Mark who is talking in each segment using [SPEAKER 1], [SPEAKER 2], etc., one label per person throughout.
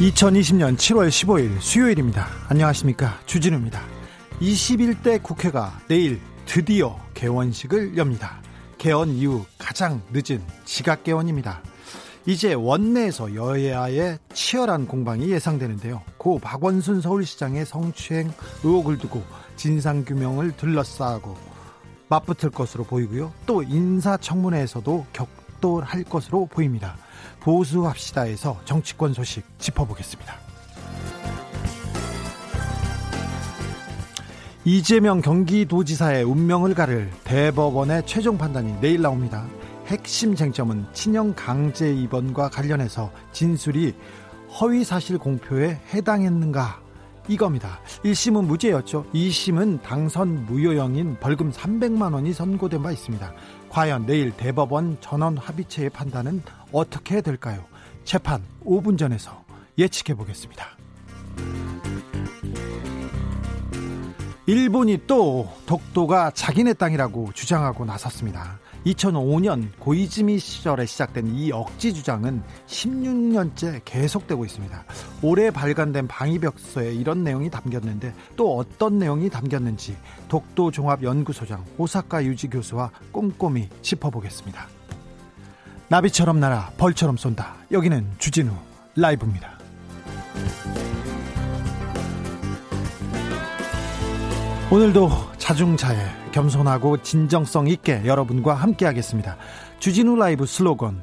[SPEAKER 1] 2020년 7월 15일 수요일입니다. 안녕하십니까. 주진우입니다. 21대 국회가 내일 드디어 개원식을 엽니다. 개원 이후 가장 늦은 지각 개원입니다. 이제 원내에서 여야의 치열한 공방이 예상되는데요. 고 박원순 서울시장의 성추행 의혹을 두고 진상규명을 둘러싸고 맞붙을 것으로 보이고요. 또 인사청문회에서도 격돌할 것으로 보입니다. 보수합시다에서 정치권 소식 짚어보겠습니다. 이재명 경기도지사의 운명을 가를 대법원의 최종 판단이 내일 나옵니다. 핵심 쟁점은 친형 강제 입원과 관련해서 진술이 허위 사실 공표에 해당했는가 이겁니다. 1심은 무죄였죠. 2심은 당선 무효형인 벌금 300만 원이 선고된 바 있습니다. 과연 내일 대법원 전원 합의체의 판단은 어떻게 될까요? 재판 5분 전에서 예측해 보겠습니다. 일본이 또 독도가 자기네 땅이라고 주장하고 나섰습니다. 2005년 고이즈미 시절에 시작된 이 억지 주장은 16년째 계속되고 있습니다. 올해 발간된 방위벽서에 이런 내용이 담겼는데 또 어떤 내용이 담겼는지 독도 종합연구소장 오사카 유지 교수와 꼼꼼히 짚어보겠습니다. 나비처럼 날아 벌처럼 쏜다. 여기는 주진우 라이브입니다. 오늘도 자중자애 겸손하고 진정성 있게 여러분과 함께 하겠습니다. 주진우 라이브 슬로건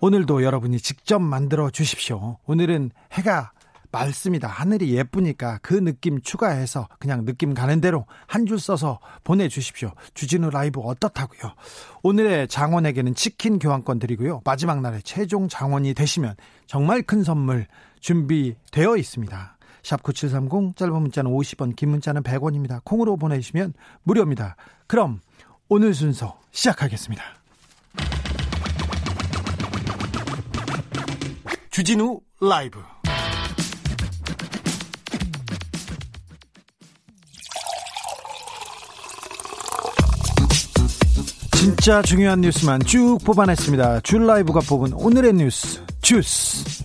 [SPEAKER 1] 오늘도 여러분이 직접 만들어 주십시오. 오늘은 해가 맑습니다. 하늘이 예쁘니까 그 느낌 추가해서 그냥 느낌 가는 대로 한 줄 써서 보내주십시오. 주진우 라이브 어떻다고요? 오늘의 장원에게는 치킨 교환권 드리고요. 마지막 날에 최종 장원이 되시면 정말 큰 선물 준비되어 있습니다. 샵 9730 짧은 문자는 50원 긴 문자는 100원입니다. 콩으로 보내주시면 무료입니다. 그럼 오늘 순서 시작하겠습니다. 주진우 라이브 진짜 중요한 뉴스만 쭉 뽑아냈습니다. 줄 라이브가 뽑은 오늘의 뉴스 주스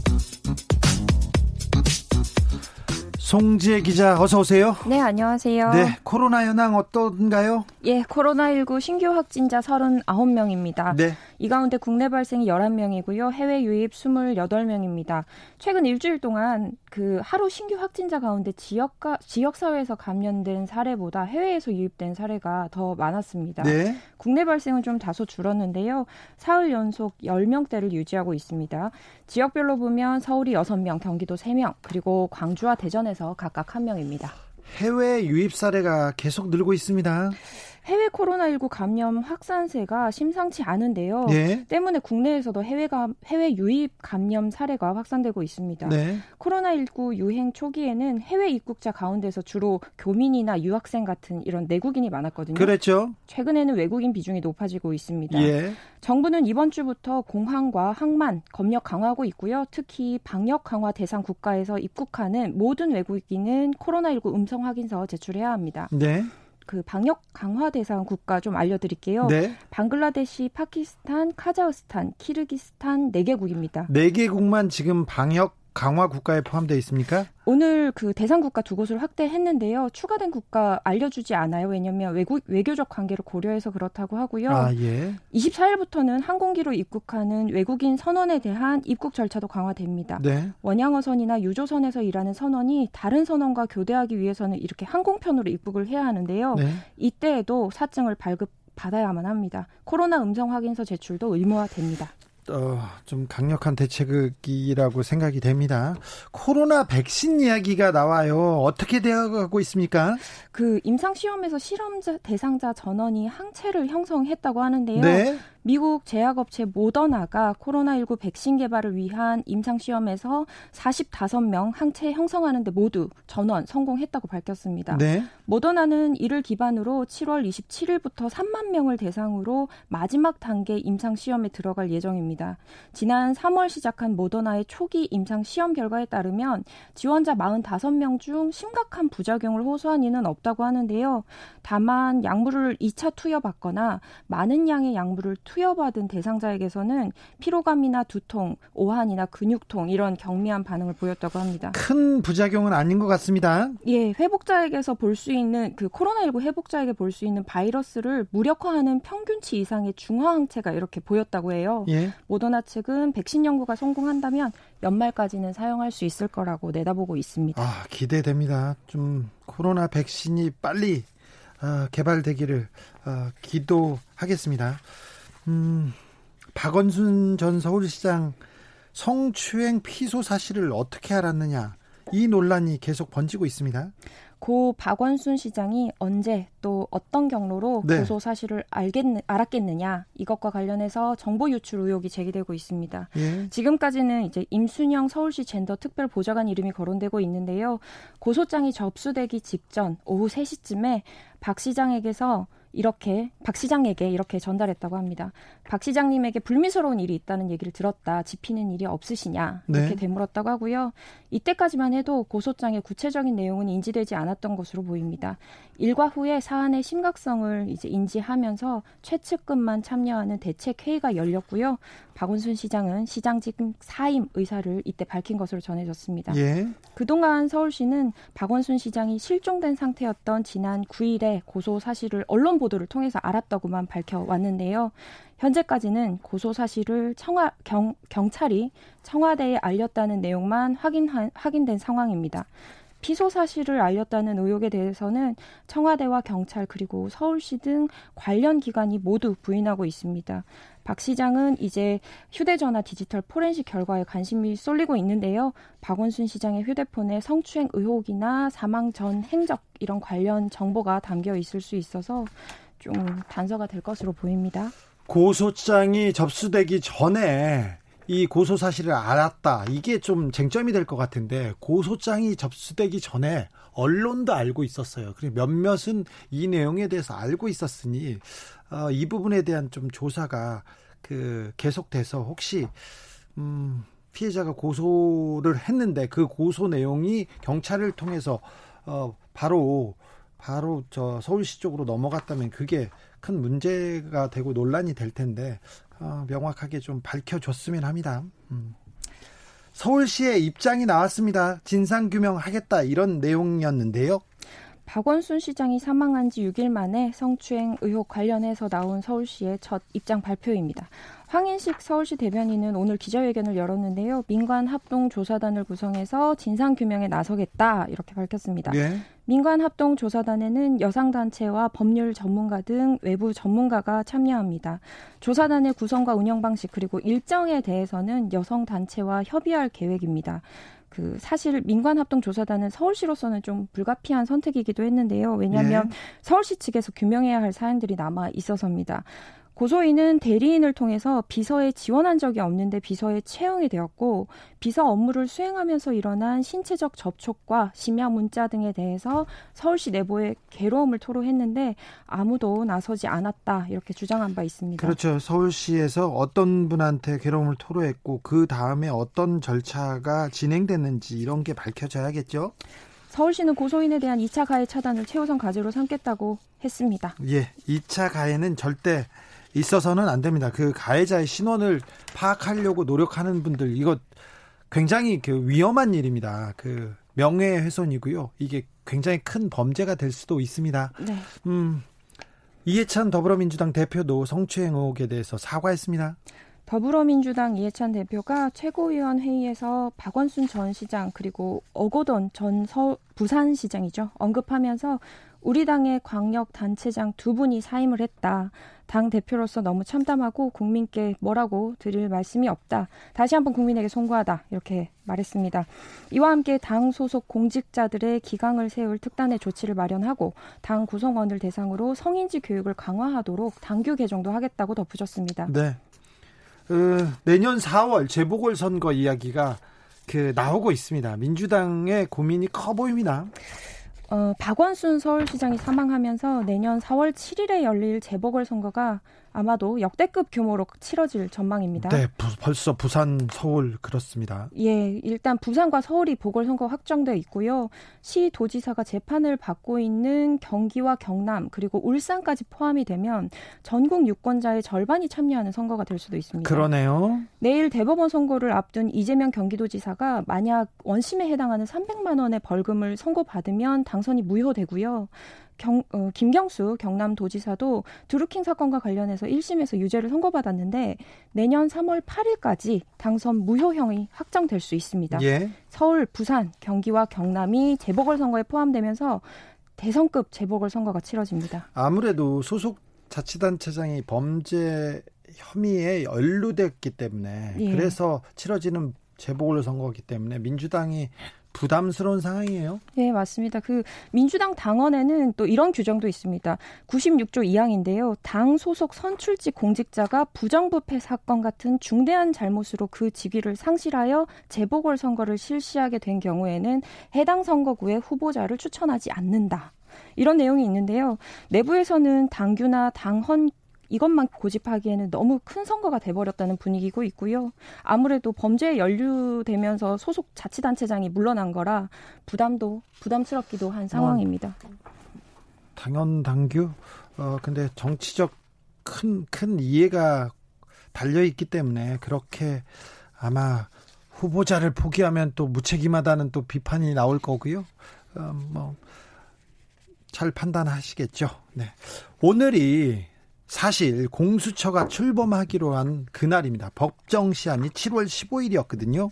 [SPEAKER 1] 송지혜 기자 어서 오세요.
[SPEAKER 2] 네, 안녕하세요.
[SPEAKER 1] 네, 코로나 현황 어떤가요?
[SPEAKER 2] 예, 코로나19 신규 확진자 39명입니다. 네. 이 가운데 국내 발생이 11명이고요. 해외 유입 28명입니다. 최근 일주일 동안 그 하루 신규 확진자 가운데 지역가 지역 사회에서 감염된 사례보다 해외에서 유입된 사례가 더 많았습니다. 네. 국내 발생은 좀 다소 줄었는데요. 사흘 연속 10명대를 유지하고 있습니다. 지역별로 보면 서울이 6명, 경기도 3명, 그리고 광주와 대전에서 각각 1명입니다.
[SPEAKER 1] 해외 유입 사례가 계속 늘고 있습니다.
[SPEAKER 2] 해외 코로나19 감염 확산세가 심상치 않은데요. 네. 때문에 국내에서도 해외 가, 해외 유입 감염 사례가 확산되고 있습니다. 네. 코로나19 유행 초기에는 해외 입국자 가운데서 주로 교민이나 유학생 같은 이런 내국인이 많았거든요.
[SPEAKER 1] 그렇죠.
[SPEAKER 2] 최근에는 외국인 비중이 높아지고 있습니다. 예. 정부는 이번 주부터 공항과 항만 검역 강화하고 있고요. 특히 방역 강화 대상 국가에서 입국하는 모든 외국인은 코로나19 음성 확인서 제출해야 합니다. 네. 그 방역 강화 대상 국가 좀 알려드릴게요. 네. 방글라데시, 파키스탄, 카자흐스탄, 키르기스탄 4개국입니다.
[SPEAKER 1] 4개국만 지금 방역 강화 국가에 포함되어 있습니까?
[SPEAKER 2] 오늘 그 대상 국가 두 곳을 확대했는데요. 추가된 국가 알려주지 않아요. 왜냐하면 외국 외교적 관계를 고려해서 그렇다고 하고요. 아, 예. 24일부터는 항공기로 입국하는 외국인 선원에 대한 입국 절차도 강화됩니다. 네. 원양어선이나 유조선에서 일하는 선원이 다른 선원과 교대하기 위해서는 이렇게 항공편으로 입국을 해야 하는데요. 네. 이때에도 사증을 발급 받아야만 합니다. 코로나 음성 확인서 제출도 의무화됩니다.
[SPEAKER 1] 어, 좀 강력한 대책이라고 생각이 됩니다. 코로나 백신 이야기가 나와요. 어떻게 되어가고 있습니까?
[SPEAKER 2] 그 임상 시험에서 실험자 대상자 전원이 항체를 형성했다고 하는데요. 네. 미국 제약업체 모더나가 코로나19 백신 개발을 위한 임상시험에서 45명 항체 형성하는 데 모두 전원 성공했다고 밝혔습니다. 네. 모더나는 이를 기반으로 7월 27일부터 3만 명을 대상으로 마지막 단계 임상시험에 들어갈 예정입니다. 지난 3월 시작한 모더나의 초기 임상시험 결과에 따르면 지원자 45명 중 심각한 부작용을 호소한 이는 없다고 하는데요. 다만 약물을 2차 투여받거나 많은 양의 약물을 투여 투여받은 대상자에게서는 피로감이나 두통, 오한이나 근육통 이런 경미한 반응을 보였다고 합니다.
[SPEAKER 1] 큰 부작용은 아닌 것 같습니다.
[SPEAKER 2] 예, 회복자에게서 볼 수 있는 그 코로나19 회복자에게 볼 수 있는 바이러스를 무력화하는 평균치 이상의 중화항체가 이렇게 보였다고 해요. 예. 모더나 측은 백신 연구가 성공한다면 연말까지는 사용할 수 있을 거라고 내다보고 있습니다.
[SPEAKER 1] 아, 기대됩니다. 좀 코로나 백신이 빨리 어, 개발되기를 어, 기도하겠습니다. 음, 박원순 전 서울시장 성추행 피소 사실을 어떻게 알았느냐 이 논란이 계속 번지고 있습니다.
[SPEAKER 2] 고 박원순 시장이 언제 또 어떤 경로로 네. 고소 사실을 알겠 알았겠느냐 이것과 관련해서 정보 유출 의혹이 제기되고 있습니다. 예. 지금까지는 이제 임순영 서울시 젠더 특별 보좌관 이름이 거론되고 있는데요. 고소장이 접수되기 직전 오후 3시쯤에 박 시장에게서 이렇게 박 시장에게 이렇게 전달했다고 합니다. 박 시장님에게 불미스러운 일이 있다는 얘기를 들었다. 지피는 일이 없으시냐 이렇게 네. 되물었다고 하고요. 이때까지만 해도 고소장의 구체적인 내용은 인지되지 않았던 것으로 보입니다. 일과 후에 사안의 심각성을 이제 인지하면서 최측근만 참여하는 대책 회의가 열렸고요. 박원순 시장은 시장직 사임 의사를 이때 밝힌 것으로 전해졌습니다. 예. 그동안 서울시는 박원순 시장이 실종된 상태였던 지난 9일에 고소 사실을 언론 보도를 통해서 알았다고만 밝혀왔는데요. 현재까지는 고소 사실을 청와 경, 경찰이 청와대에 알렸다는 내용만 확인 확인된 상황입니다. 피소 사실을 알렸다는 의혹에 대해서는 청와대와 경찰 그리고 서울시 등 관련 기관이 모두 부인하고 있습니다. 박 시장은 이제 휴대전화 디지털 포렌식 결과에 관심이 쏠리고 있는데요. 박원순 시장의 휴대폰에 성추행 의혹이나 사망 전 행적 이런 관련 정보가 담겨 있을 수 있어서 좀 단서가 될 것으로 보입니다.
[SPEAKER 1] 고소장이 접수되기 전에 이 고소 사실을 알았다. 이게 좀 쟁점이 될 것 같은데 고소장이 접수되기 전에 언론도 알고 있었어요. 그리고 몇몇은 이 내용에 대해서 알고 있었으니 어, 이 부분에 대한 좀 조사가 그 계속돼서 혹시 음, 피해자가 고소를 했는데 그 고소 내용이 경찰을 통해서 어, 바로 바로 저 서울시 쪽으로 넘어갔다면 그게 큰 문제가 되고 논란이 될 텐데 어, 명확하게 좀 밝혀줬으면 합니다. 음. 서울시의 입장이 나왔습니다. 진상 규명하겠다 이런 내용이었는데요.
[SPEAKER 2] 박원순 시장이 사망한 지 6일 만에 성추행 의혹 관련해서 나온 서울시의 첫 입장 발표입니다. 황인식 서울시 대변인은 오늘 기자회견을 열었는데요. 민관 합동 조사단을 구성해서 진상 규명에 나서겠다 이렇게 밝혔습니다. 네. 민관 합동 조사단에는 여성 단체와 법률 전문가 등 외부 전문가가 참여합니다. 조사단의 구성과 운영 방식 그리고 일정에 대해서는 여성 단체와 협의할 계획입니다. 그 사실 민관 합동 조사단은 서울시로서는 좀 불가피한 선택이기도 했는데요. 왜냐하면 네. 서울시 측에서 규명해야 할 사안들이 남아 있어서입니다. 고소인은 대리인을 통해서 비서에 지원한 적이 없는데 비서에 채용이 되었고 비서 업무를 수행하면서 일어난 신체적 접촉과 심야 문자 등에 대해서 서울시 내부에 괴로움을 토로했는데 아무도 나서지 않았다 이렇게 주장한 바 있습니다.
[SPEAKER 1] 그렇죠. 서울시에서 어떤 분한테 괴로움을 토로했고 그 다음에 어떤 절차가 진행됐는지 이런 게 밝혀져야겠죠.
[SPEAKER 2] 서울시는 고소인에 대한 2차 가해 차단을 최우선 과제로 삼겠다고 했습니다.
[SPEAKER 1] 예, 2차 가해는 절대 있어서는 안 됩니다. 그 가해자의 신원을 파악하려고 노력하는 분들 이거 굉장히 그 위험한 일입니다. 그 명예훼손이고요. 이게 굉장히 큰 범죄가 될 수도 있습니다. 네. 음, 이해찬 더불어민주당 대표도 성추행 의혹에 대해서 사과했습니다.
[SPEAKER 2] 더불어민주당 이해찬 대표가 최고위원 회의에서 박원순 전 시장 그리고 어고던 전 서, 부산시장이죠 언급하면서 우리 당의 광역 단체장 두 분이 사임을 했다. 당 대표로서 너무 참담하고 국민께 뭐라고 드릴 말씀이 없다. 다시 한번 국민에게 송구하다. 이렇게 말했습니다. 이와 함께 당 소속 공직자들의 기강을 세울 특단의 조치를 마련하고 당 구성원을 대상으로 성인지 교육을 강화하도록 당규 개정도 하겠다고 덧붙였습니다.
[SPEAKER 1] 네. 어, 내년 4월 재보궐 선거 이야기가 그 나오고 있습니다. 민주당의 고민이 커 보입니다.
[SPEAKER 2] 어, 박원순 서울시장이 사망하면서 내년 4월 7일에 열릴 재보궐선거가 아마도 역대급 규모로 치러질 전망입니다.
[SPEAKER 1] 네, 부, 벌써 부산, 서울 그렇습니다.
[SPEAKER 2] 예, 일단 부산과 서울이 보궐선거 확정돼 있고요. 시 도지사가 재판을 받고 있는 경기와 경남 그리고 울산까지 포함이 되면 전국 유권자의 절반이 참여하는 선거가 될 수도 있습니다.
[SPEAKER 1] 그러네요.
[SPEAKER 2] 내일 대법원 선고를 앞둔 이재명 경기도지사가 만약 원심에 해당하는 300만 원의 벌금을 선고받으면 당선이 무효되고요. 경, 어, 김경수 경남도지사도 드루킹 사건과 관련해서 1심에서 유죄를 선고받았는데 내년 3월 8일까지 당선 무효형이 확정될 수 있습니다. 예. 서울, 부산, 경기와 경남이 재보궐선거에 포함되면서 대선급 재보궐선거가 치러집니다.
[SPEAKER 1] 아무래도 소속 자치단체장이 범죄 혐의에 연루됐기 때문에 예. 그래서 치러지는 재보궐선거이기 때문에 민주당이 부담스러운 상황이에요.
[SPEAKER 2] 네, 맞습니다. 그 민주당 당원에는 또 이런 규정도 있습니다. 96조 2항인데요. 당 소속 선출직 공직자가 부정부패 사건 같은 중대한 잘못으로 그 직위를 상실하여 재보궐 선거를 실시하게 된 경우에는 해당 선거구에 후보자를 추천하지 않는다. 이런 내용이 있는데요. 내부에서는 당규나 당헌 이것만 고집하기에는 너무 큰 선거가 돼버렸다는 분위기고 있고요. 아무래도 범죄에 연루되면서 소속 자치단체장이 물러난 거라 부담도 부담스럽기도 한 상황입니다.
[SPEAKER 1] 당연 당규. 어 근데 정치적 큰큰 이해가 달려 있기 때문에 그렇게 아마 후보자를 포기하면 또 무책임하다는 또 비판이 나올 거고요. 어, 뭐잘 판단하시겠죠. 네. 오늘이 사실 공수처가 출범하기로 한 그날입니다. 법정 시한이 7월 15일이었거든요.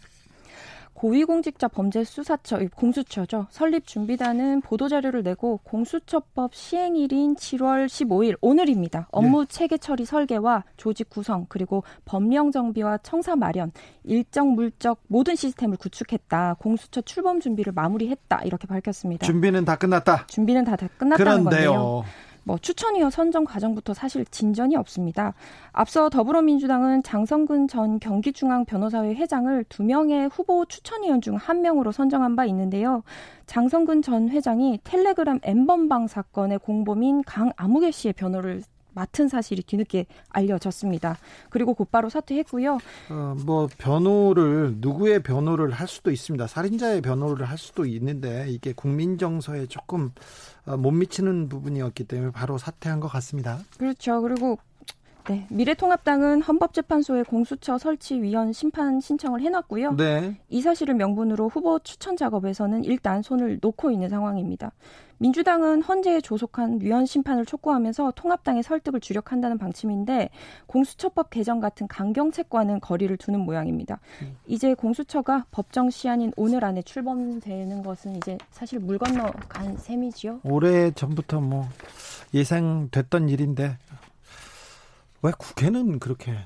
[SPEAKER 2] 고위공직자 범죄수사처 공수처죠. 설립 준비단은 보도자료를 내고 공수처법 시행일인 7월 15일 오늘입니다. 업무 네. 체계 처리 설계와 조직 구성 그리고 법령 정비와 청사 마련 일정 물적 모든 시스템을 구축했다. 공수처 출범 준비를 마무리했다. 이렇게 밝혔습니다.
[SPEAKER 1] 준비는 다 끝났다.
[SPEAKER 2] 준비는 다, 다 끝났다는 그런데요. 건데요. 뭐 추천위원 선정 과정부터 사실 진전이 없습니다. 앞서 더불어민주당은 장성근 전 경기중앙 변호사회 회장을 두 명의 후보 추천위원 중 한 명으로 선정한 바 있는데요. 장성근 전 회장이 텔레그램 엠번방 사건의 공범인 강아무개 씨의 변호를 맡은 사실이 뒤늦게 알려졌습니다. 그리고 곧바로 사퇴했고요.
[SPEAKER 1] 어, 뭐 변호를 누구의 변호를 할 수도 있습니다. 살인자의 변호를 할 수도 있는데 이게 국민 정서에 조금 어, 못 미치는 부분이었기 때문에 바로 사퇴한 것 같습니다.
[SPEAKER 2] 그렇죠. 그리고 네, 미래통합당은 헌법재판소에 공수처 설치 위원 심판 신청을 해놨고요. 네. 이 사실을 명분으로 후보 추천 작업에서는 일단 손을 놓고 있는 상황입니다. 민주당은 헌재에 조속한 위원 심판을 촉구하면서 통합당의 설득을 주력한다는 방침인데 공수처법 개정 같은 강경책과는 거리를 두는 모양입니다. 음. 이제 공수처가 법정 시한인 오늘 안에 출범되는 것은 이제 사실 물 건너 간 셈이지요.
[SPEAKER 1] 오래 전부터 뭐 예상됐던 일인데 왜 국회는 그렇게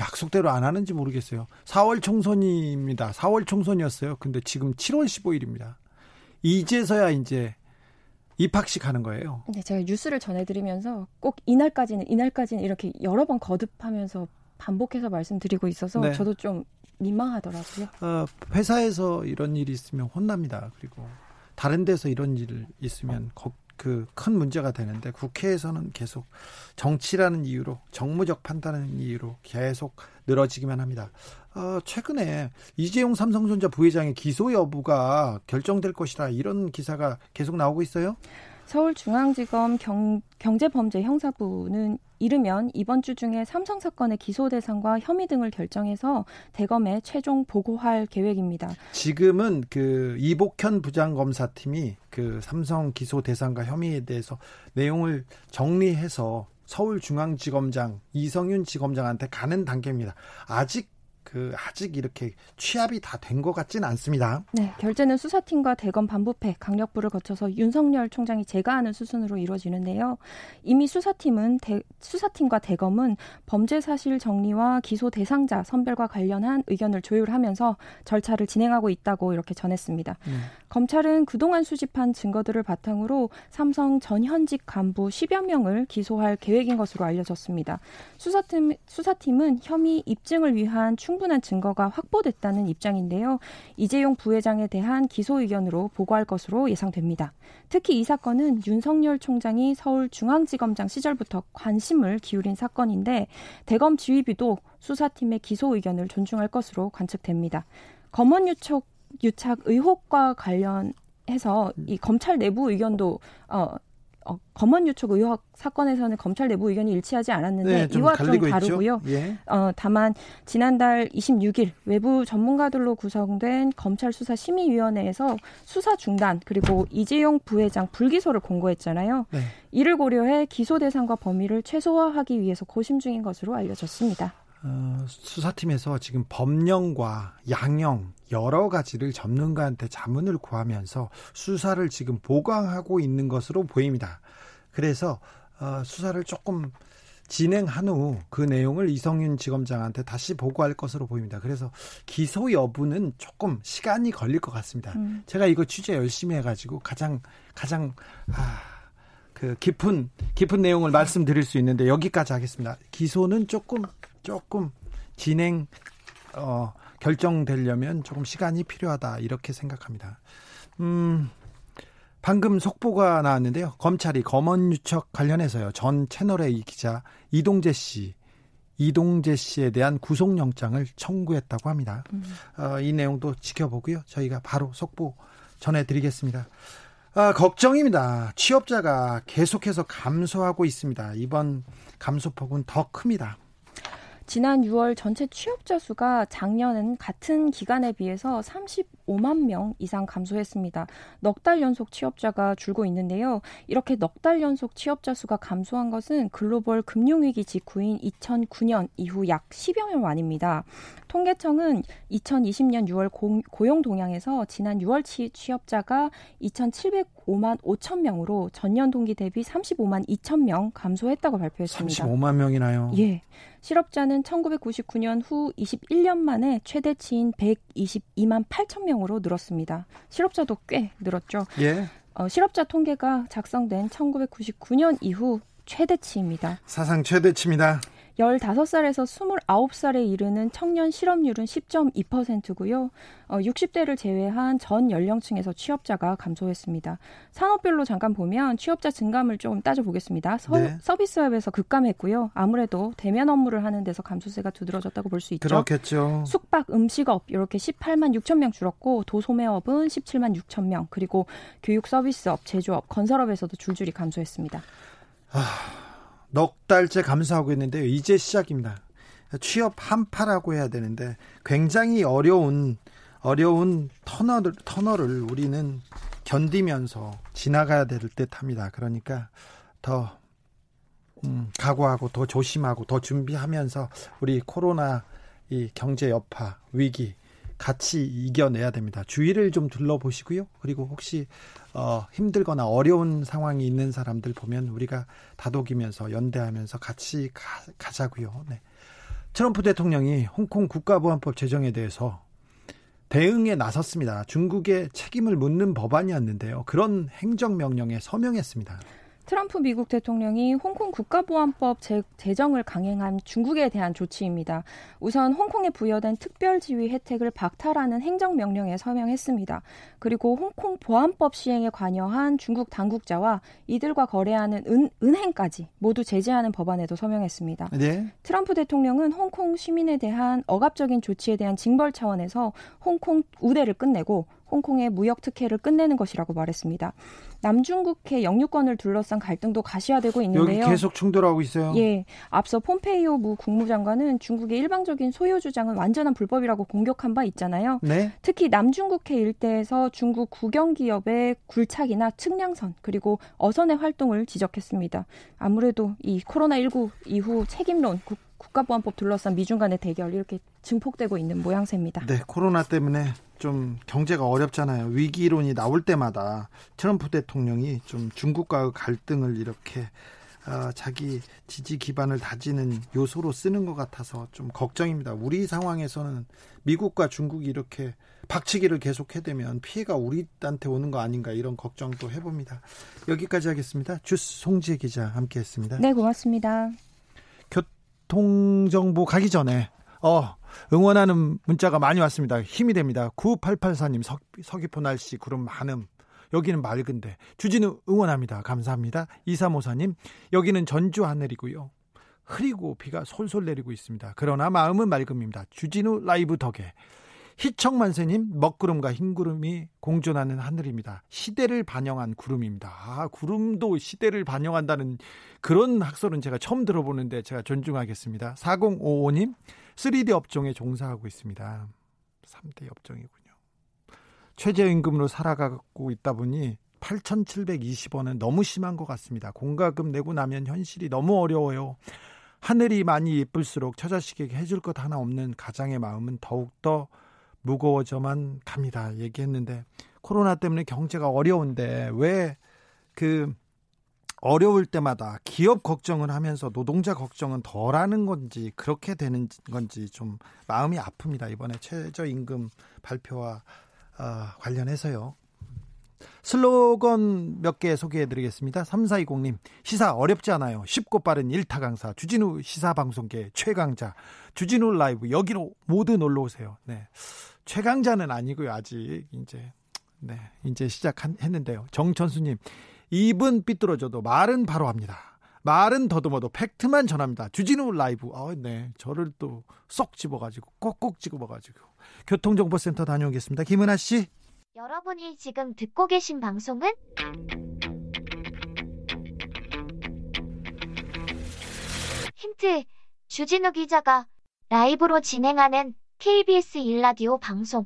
[SPEAKER 1] 약속대로 안 하는지 모르겠어요. 4월 총선입니다. 4월 총선이었어요. 근데 지금 7월 15일입니다. 이제서야 이제 입학식 하는 거예요.
[SPEAKER 2] 네, 제가 뉴스를 전해드리면서 꼭 이날까지는 이날까지는 이렇게 여러 번 거듭하면서 반복해서 말씀드리고 있어서 네. 저도 좀 민망하더라고요.
[SPEAKER 1] 어, 회사에서 이런 일이 있으면 혼납니다. 그리고 다른 데서 이런 일 있으면 그 큰 문제가 되는데 국회에서는 계속 정치라는 이유로 정무적 판단하는 이유로 계속 늘어지기만 합니다. 어, 최근에 이재용 삼성전자 부회장의 기소 여부가 결정될 것이다 이런 기사가 계속 나오고 있어요.
[SPEAKER 2] 서울중앙지검 경, 경제범죄 형사부는 이르면 이번 주 중에 삼성 사건의 기소 대상과 혐의 등을 결정해서 대검에 최종 보고할 계획입니다.
[SPEAKER 1] 지금은 그 이복현 부장검사팀이 그 삼성 기소 대상과 혐의에 대해서 내용을 정리해서 서울중앙지검장 이성윤 지검장한테 가는 단계입니다. 아직 그 아직 이렇게 취합이 다 된 것 같지는 않습니다.
[SPEAKER 2] 네, 결제는 수사팀과 대검 반부패 강력부를 거쳐서 윤석열 총장이 제가하는 수순으로 이루어지는데요. 이미 수사팀은 대, 수사팀과 대검은 범죄 사실 정리와 기소 대상자 선별과 관련한 의견을 조율하면서 절차를 진행하고 있다고 이렇게 전했습니다. 네. 검찰은 그동안 수집한 증거들을 바탕으로 삼성 전 현직 간부 10여 명을 기소할 계획인 것으로 알려졌습니다. 수사팀 수사팀은 혐의 입증을 위한 충 충분한 증거가 확보됐다는 입장인데요. 이재용 부회장에 대한 기소 의견으로 보고할 것으로 예상됩니다. 특히 이 사건은 윤석열 총장이 서울중앙지검장 시절부터 관심을 기울인 사건인데 대검 지휘비도 수사팀의 기소 의견을 존중할 것으로 관측됩니다. 검언 유착 유착 의혹과 관련 해서 이 검찰 내부 의견도 어, 어, 검언 유촉 의혹 사건에서는 검찰 내부 의견이 일치하지 않았는데 네, 이와 좀 다르고요. 예. 어, 다만 지난달 26일 외부 전문가들로 구성된 검찰 수사 심의위원회에서 수사 중단 그리고 이재용 부회장 불기소를 공고했잖아요. 네. 이를 고려해 기소 대상과 범위를 최소화하기 위해서 고심 중인 것으로 알려졌습니다.
[SPEAKER 1] 어, 수사팀에서 지금 법령과 양형 여러 가지를 전문가한테 자문을 구하면서 수사를 지금 보강하고 있는 것으로 보입니다. 그래서 어, 수사를 조금 진행한 후 그 내용을 이성윤 지검장한테 다시 보고할 것으로 보입니다. 그래서 기소 여부는 조금 시간이 걸릴 것 같습니다. 음. 제가 이거 취재 열심히 해가지고 가장 가장 아, 그 깊은 깊은 내용을 말씀드릴 수 있는데 여기까지 하겠습니다. 기소는 조금 조금 진행 어, 결정되려면 조금 시간이 필요하다 이렇게 생각합니다. 음, 방금 속보가 나왔는데요. 검찰이 검언 유착 관련해서요. 전 채널의 기자 이동재 씨, 이동재 씨에 대한 구속영장을 청구했다고 합니다. 음. 어, 이 내용도 지켜보고요. 저희가 바로 속보 전해드리겠습니다. 아, 걱정입니다. 취업자가 계속해서 감소하고 있습니다. 이번 감소폭은 더 큽니다.
[SPEAKER 2] 지난 6월 전체 취업자 수가 작년은 같은 기간에 비해서 35만 명 이상 감소했습니다. 넉 달 연속 취업자가 줄고 있는데요. 이렇게 넉 달 연속 취업자 수가 감소한 것은 글로벌 금융위기 직후인 2009년 이후 약 10여 년 만입니다. 통계청은 2020년 6월 고, 고용 동향에서 지난 6월 치 취업자가 2,705만 5천 명으로 전년 동기 대비 35만 2천 명 감소했다고 발표했습니다.
[SPEAKER 1] 35만 명이나요?
[SPEAKER 2] 예. 실업자는 1999년 후 21년 만에 최대치인 122만 8천 명으로 늘었습니다. 실업자도 꽤 늘었죠. 예. 어, 실업자 통계가 작성된 1999년 이후 최대치입니다.
[SPEAKER 1] 사상 최대치입니다.
[SPEAKER 2] 15살에서 29살에 이르는 청년 실업률은 10.2%고요. 어, 60대를 제외한 전 연령층에서 취업자가 감소했습니다. 산업별로 잠깐 보면 취업자 증감을 좀 따져보겠습니다. 서, 네. 서비스업에서 급감했고요. 아무래도 대면 업무를 하는 데서 감소세가 두드러졌다고 볼 수 있죠.
[SPEAKER 1] 그렇겠죠.
[SPEAKER 2] 숙박, 음식업 이렇게 18만 6천 명 줄었고 도소매업은 17만 6천 명 그리고 교육 서비스업, 제조업, 건설업에서도 줄줄이 감소했습니다.
[SPEAKER 1] 아... 넉 달째 감사하고 있는데요. 이제 시작입니다. 취업 한파라고 해야 되는데 굉장히 어려운 어려운 터널 터널을 우리는 견디면서 지나가야 될 듯합니다. 그러니까 더 음, 각오하고 더 조심하고 더 준비하면서 우리 코로나 이 경제 여파 위기 같이 이겨내야 됩니다. 주위를 좀 둘러보시고요. 그리고 혹시 어, 힘들거나 어려운 상황이 있는 사람들 보면 우리가 다독이면서 연대하면서 같이 가, 가자고요. 네. 트럼프 대통령이 홍콩 국가보안법 제정에 대해서 대응에 나섰습니다. 중국의 책임을 묻는 법안이었는데요. 그런 행정명령에 서명했습니다.
[SPEAKER 2] 트럼프 미국 대통령이 홍콩 국가보안법 제, 제정을 강행한 중국에 대한 조치입니다. 우선 홍콩에 부여된 특별지위 혜택을 박탈하는 행정명령에 서명했습니다. 그리고 홍콩 보안법 시행에 관여한 중국 당국자와 이들과 거래하는 은, 은행까지 모두 제재하는 법안에도 서명했습니다. 네. 트럼프 대통령은 홍콩 시민에 대한 억압적인 조치에 대한 징벌 차원에서 홍콩 우대를 끝내고 홍콩의 무역 특혜를 끝내는 것이라고 말했습니다. 남중국해 영유권을 둘러싼 갈등도 가시화되고 있는데요.
[SPEAKER 1] 여기 계속 충돌하고 있어요.
[SPEAKER 2] 예, 앞서 폼페이오 무 국무장관은 중국의 일방적인 소요 주장은 완전한 불법이라고 공격한 바 있잖아요. 네. 특히 남중국해 일대에서 중국 국영 기업의 굴착이나 측량선 그리고 어선의 활동을 지적했습니다. 아무래도 이 코로나 19 이후 책임론 국, 국가보안법 둘러싼 미중 간의 대결 이렇게 증폭되고 있는 모양새입니다.
[SPEAKER 1] 네, 코로나 때문에 좀 경제가 어렵잖아요. 위기론이 나올 때마다 트럼프 대통령이 좀 중국과의 갈등을 이렇게 어, 자기 지지 기반을 다지는 요소로 쓰는 것 같아서 좀 걱정입니다. 우리 상황에서는 미국과 중국이 이렇게 박치기를 계속해대면 피해가 우리한테 오는 거 아닌가 이런 걱정도 해봅니다. 여기까지 하겠습니다. 주스 송지혜 기자 함께했습니다.
[SPEAKER 2] 네, 고맙습니다.
[SPEAKER 1] 교통정보 가기 전에 어 응원하는 문자가 많이 왔습니다. 힘이 됩니다. 9884님 서, 서귀포 날씨 구름 많음. 여기는 맑은데 주진우 응원합니다. 감사합니다. 2354님 여기는 전주 하늘이고요. 흐리고 비가 솔솔 내리고 있습니다. 그러나 마음은 맑음입니다. 주진우 라이브 덕에 희청만세님 먹구름과 흰구름이 공존하는 하늘입니다. 시대를 반영한 구름입니다. 아 구름도 시대를 반영한다는 그런 학설은 제가 처음 들어보는데 제가 존중하겠습니다. 4055님 3D 업종에 종사하고 있습니다. 3대 업종이군요. 최저임금으로 살아가고 있다 보니 8,720원은 너무 심한 것 같습니다. 공과금 내고 나면 현실이 너무 어려워요. 하늘이 많이 예쁠수록 처자식에게 해줄 것 하나 없는 가장의 마음은 더욱더 무거워져만 갑니다. 얘기했는데 코로나 때문에 경제가 어려운데 왜 그 어려울 때마다 기업 걱정을 하면서 노동자 걱정은 덜하는 건지 그렇게 되는 건지 좀 마음이 아픕니다. 이번에 최저임금 발표와 어, 관련해서요. 슬로건 몇 개 소개해 드리겠습니다. 3420님, 시사 어렵지 않아요. 쉽고 빠른 일타 강사, 주진우 시사방송계 최강자, 주진우 라이브, 여기로 모두 놀러 오세요. 네. 최강자는 아니고요, 아직. 이제, 네. 이제 시작했는데요. 정천수님, 입은 삐뚤어져도 말은 바로 합니다. 말은 더듬어도 팩트만 전합니다. 주진우 라이브. 아, 네. 저를 또 쏙 집어가지고, 꼭꼭 집어가지고. 교통정보센터 다녀오겠습니다. 김은아 씨.
[SPEAKER 3] 여러분이 지금 듣고 계신 방송은 힌트 주진우 기자가 라이브로 진행하는 KBS 일라디오 방송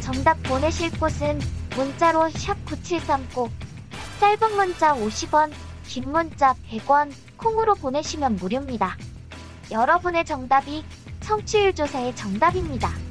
[SPEAKER 3] 정답 보내실 곳은 문자로 샵9730 짧은 문자 50원 긴 문자 100원 콩으로 보내시면 무료입니다. 여러분의 정답이 청취율 조사의 정답입니다.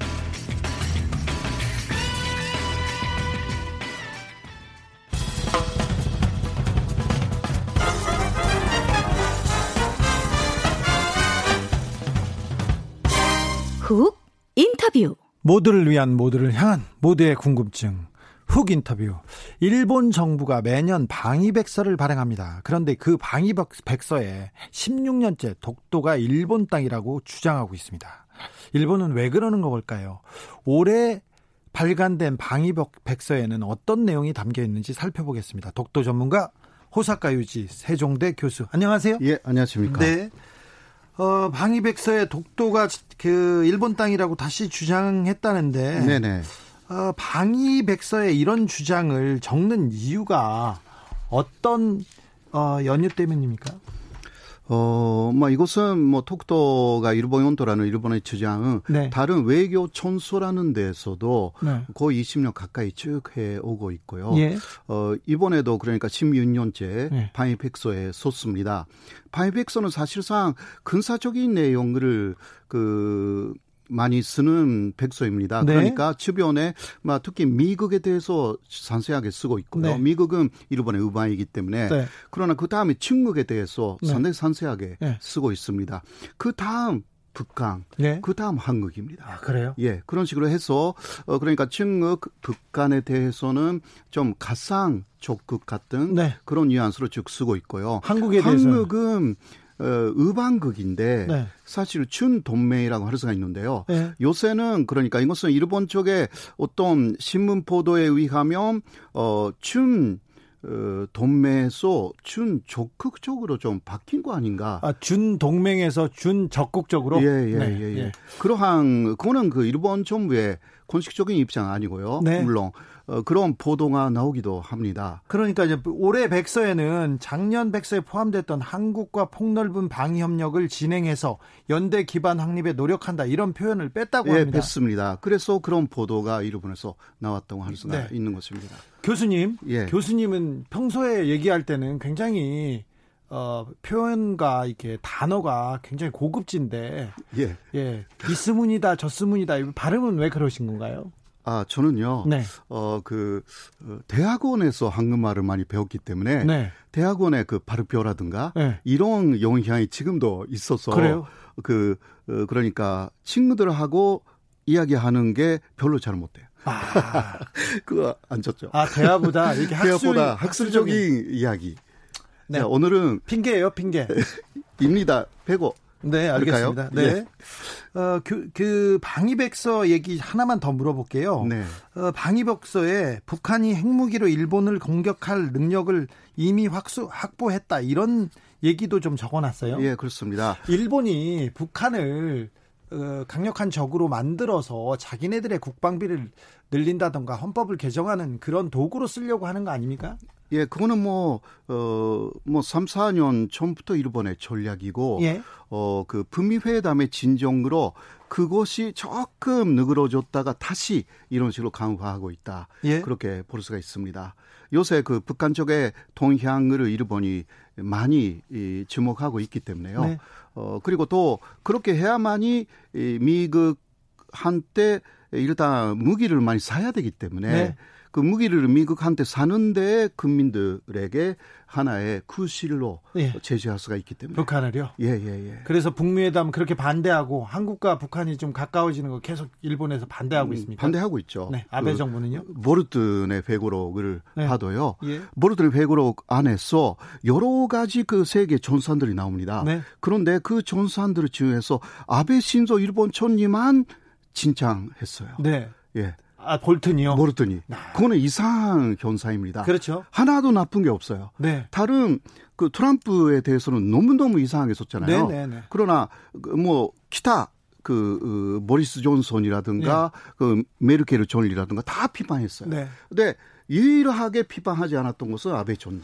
[SPEAKER 4] 훅 인터뷰
[SPEAKER 1] 모두를 위한 모두를 향한 모두의 궁금증 훅 인터뷰. 일본 정부가 매년 방위백서를 발행합니다. 그런데 그 방위백서에 16년째 독도가 일본 땅이라고 주장하고 있습니다. 일본은 왜 그러는 걸까요? 올해 발간된 방위백서에는 어떤 내용이 담겨 있는지 살펴보겠습니다. 독도 전문가 호사카 유지 세종대 교수. 안녕하세요.
[SPEAKER 5] 예, 안녕하십니까.
[SPEAKER 1] 네. 어, 방위백서에 독도가 그 일본 땅이라고 다시 주장했다는데. 네네. 어, 방위백서에 이런 주장을 적는 이유가 어떤 어, 연유 때문입니까?
[SPEAKER 5] 어, 뭐 이것은 뭐 독도가 일본 연도라는 일본의 주장은 네. 다른 외교 천수라는 데에서도 네. 거의 20년 가까이 쭉 해 오고 있고요. 예. 어, 이번에도 그러니까 16년째 예. 방위백서에 썼습니다. 방위백서는 사실상 군사적인 내용을 그 많이 쓰는 백서입니다. 네. 그러니까 주변에 특히 미국에 대해서 상세하게 쓰고 있고요. 네. 미국은 일본의 우방이기 때문에 네. 그러나 그 다음에 중국에 대해서 네. 상당히 상세하게 네. 쓰고 있습니다. 그 다음 북한, 네. 그 다음 한국입니다.
[SPEAKER 1] 아, 그래요?
[SPEAKER 5] 예, 그런 식으로 해서 어 그러니까 중국, 북한에 대해서는 좀 가상 적국 같은 네. 그런 뉘앙스로 쭉 쓰고 있고요.
[SPEAKER 1] 한국에
[SPEAKER 5] 대해서 한국은 어, 의방극인데 네. 사실 춘 동맹이라고 할 수가 있는데요. 네. 요새는 그러니까 이것은 일본 쪽에 어떤 신문 보도에 의하면 어춘 어, 동맹에서 준 적극적으로 좀 바뀐 거 아닌가?
[SPEAKER 1] 아, 준 동맹에서 준 적극적으로?
[SPEAKER 5] 예, 예, 네, 예, 예, 예. 그러한, 그거는 그 일본 정부의 공식적인 입장 아니고요. 네. 물론 어, 그런 보도가 나오기도 합니다.
[SPEAKER 1] 그러니까 이제 올해 백서에는 작년 백서에 포함됐던 한국과 폭넓은 방위 협력을 진행해서 연대 기반 확립에 노력한다 이런 표현을 뺐다고
[SPEAKER 5] 예,
[SPEAKER 1] 합니다.
[SPEAKER 5] 뺐습니다. 그래서 그런 보도가 일본에서 나왔다고 할 수가 네. 있는 것입니다.
[SPEAKER 1] 교수님, 예. 교수님은 평소에 얘기할 때는 굉장히 어, 표현과 이렇게 단어가 굉장히 고급진데, 예, 예, 이스문이다, 저스문이다, 발음은 왜 그러신 건가요?
[SPEAKER 5] 아, 저는요. 네. 어, 그 어, 대학원에서 한국말을 많이 배웠기 때문에 네. 대학원의 그 발음표라든가 네. 이런 영향이 지금도 있어서
[SPEAKER 1] 그래요?
[SPEAKER 5] 그 어, 그러니까 친구들하고 이야기하는 게 별로 잘 못돼요. 아. 그거 안 쳤죠.
[SPEAKER 1] 아, 대화보다 이게 학술,
[SPEAKER 5] 대화보다 학술적인, 학술적인 이야기. 네. 자, 오늘은
[SPEAKER 1] 핑계예요, 핑계.
[SPEAKER 5] 입니다. 배고.
[SPEAKER 1] 네, 알겠습니다. 네. 네. 어, 그, 그 방위백서 얘기 하나만 더 물어볼게요. 네. 어, 방위백서에 북한이 핵무기로 일본을 공격할 능력을 이미 확수, 확보했다. 이런 얘기도 좀 적어놨어요.
[SPEAKER 5] 예, 그렇습니다.
[SPEAKER 1] 일본이 북한을 어, 강력한 적으로 만들어서 자기네들의 국방비를 늘린다던가 헌법을 개정하는 그런 도구로 쓰려고 하는 거 아닙니까?
[SPEAKER 5] 예, 그거는 뭐, 어, 뭐, 3, 4년 전부터 일본의 전략이고, 예. 어, 그, 북미회담의 진정으로 그것이 조금 느그러졌다가 다시 이런 식으로 강화하고 있다. 예. 그렇게 볼 수가 있습니다. 요새 그 북한 쪽의 동향을 일본이 많이 이, 주목하고 있기 때문에요. 네. 어, 그리고 또 그렇게 해야만이 이 미국 한 테 일단 무기를 많이 사야 되기 때문에 네. 그 무기를 미국한테 사는데 국민들에게 하나의 구실로 예. 제시할 수가 있기 때문에
[SPEAKER 1] 북한을요.
[SPEAKER 5] 예예예. 예, 예.
[SPEAKER 1] 그래서 북미회담 그렇게 반대하고 한국과 북한이 좀 가까워지는 거 계속 일본에서 반대하고 음, 있습니까?
[SPEAKER 5] 반대하고 있죠.
[SPEAKER 1] 네, 아베 그 정부는요.
[SPEAKER 5] 모르튼의 회고록을 네. 봐도요. 예. 모르튼의 회고록 안에서 여러 가지 그 세계 전산들이 나옵니다. 네. 그런데 그 전산들 중에서 아베 신조 일본 총리만 진창했어요.
[SPEAKER 1] 네. 예. 아, 볼튼이요?
[SPEAKER 5] 볼튼이. 아. 그거는 이상 현상입니다.
[SPEAKER 1] 그렇죠.
[SPEAKER 5] 하나도 나쁜 게 없어요. 네. 다른 그 트럼프에 대해서는 너무너무 이상하게 썼잖아요. 네네네. 네, 네. 그러나 그뭐 기타 그, 그 모리스 존슨이라든가 네. 그 메르케르 존리라든가 다 비판했어요. 네. 근데 유일하게 비판하지 않았던 것은 아베 존리.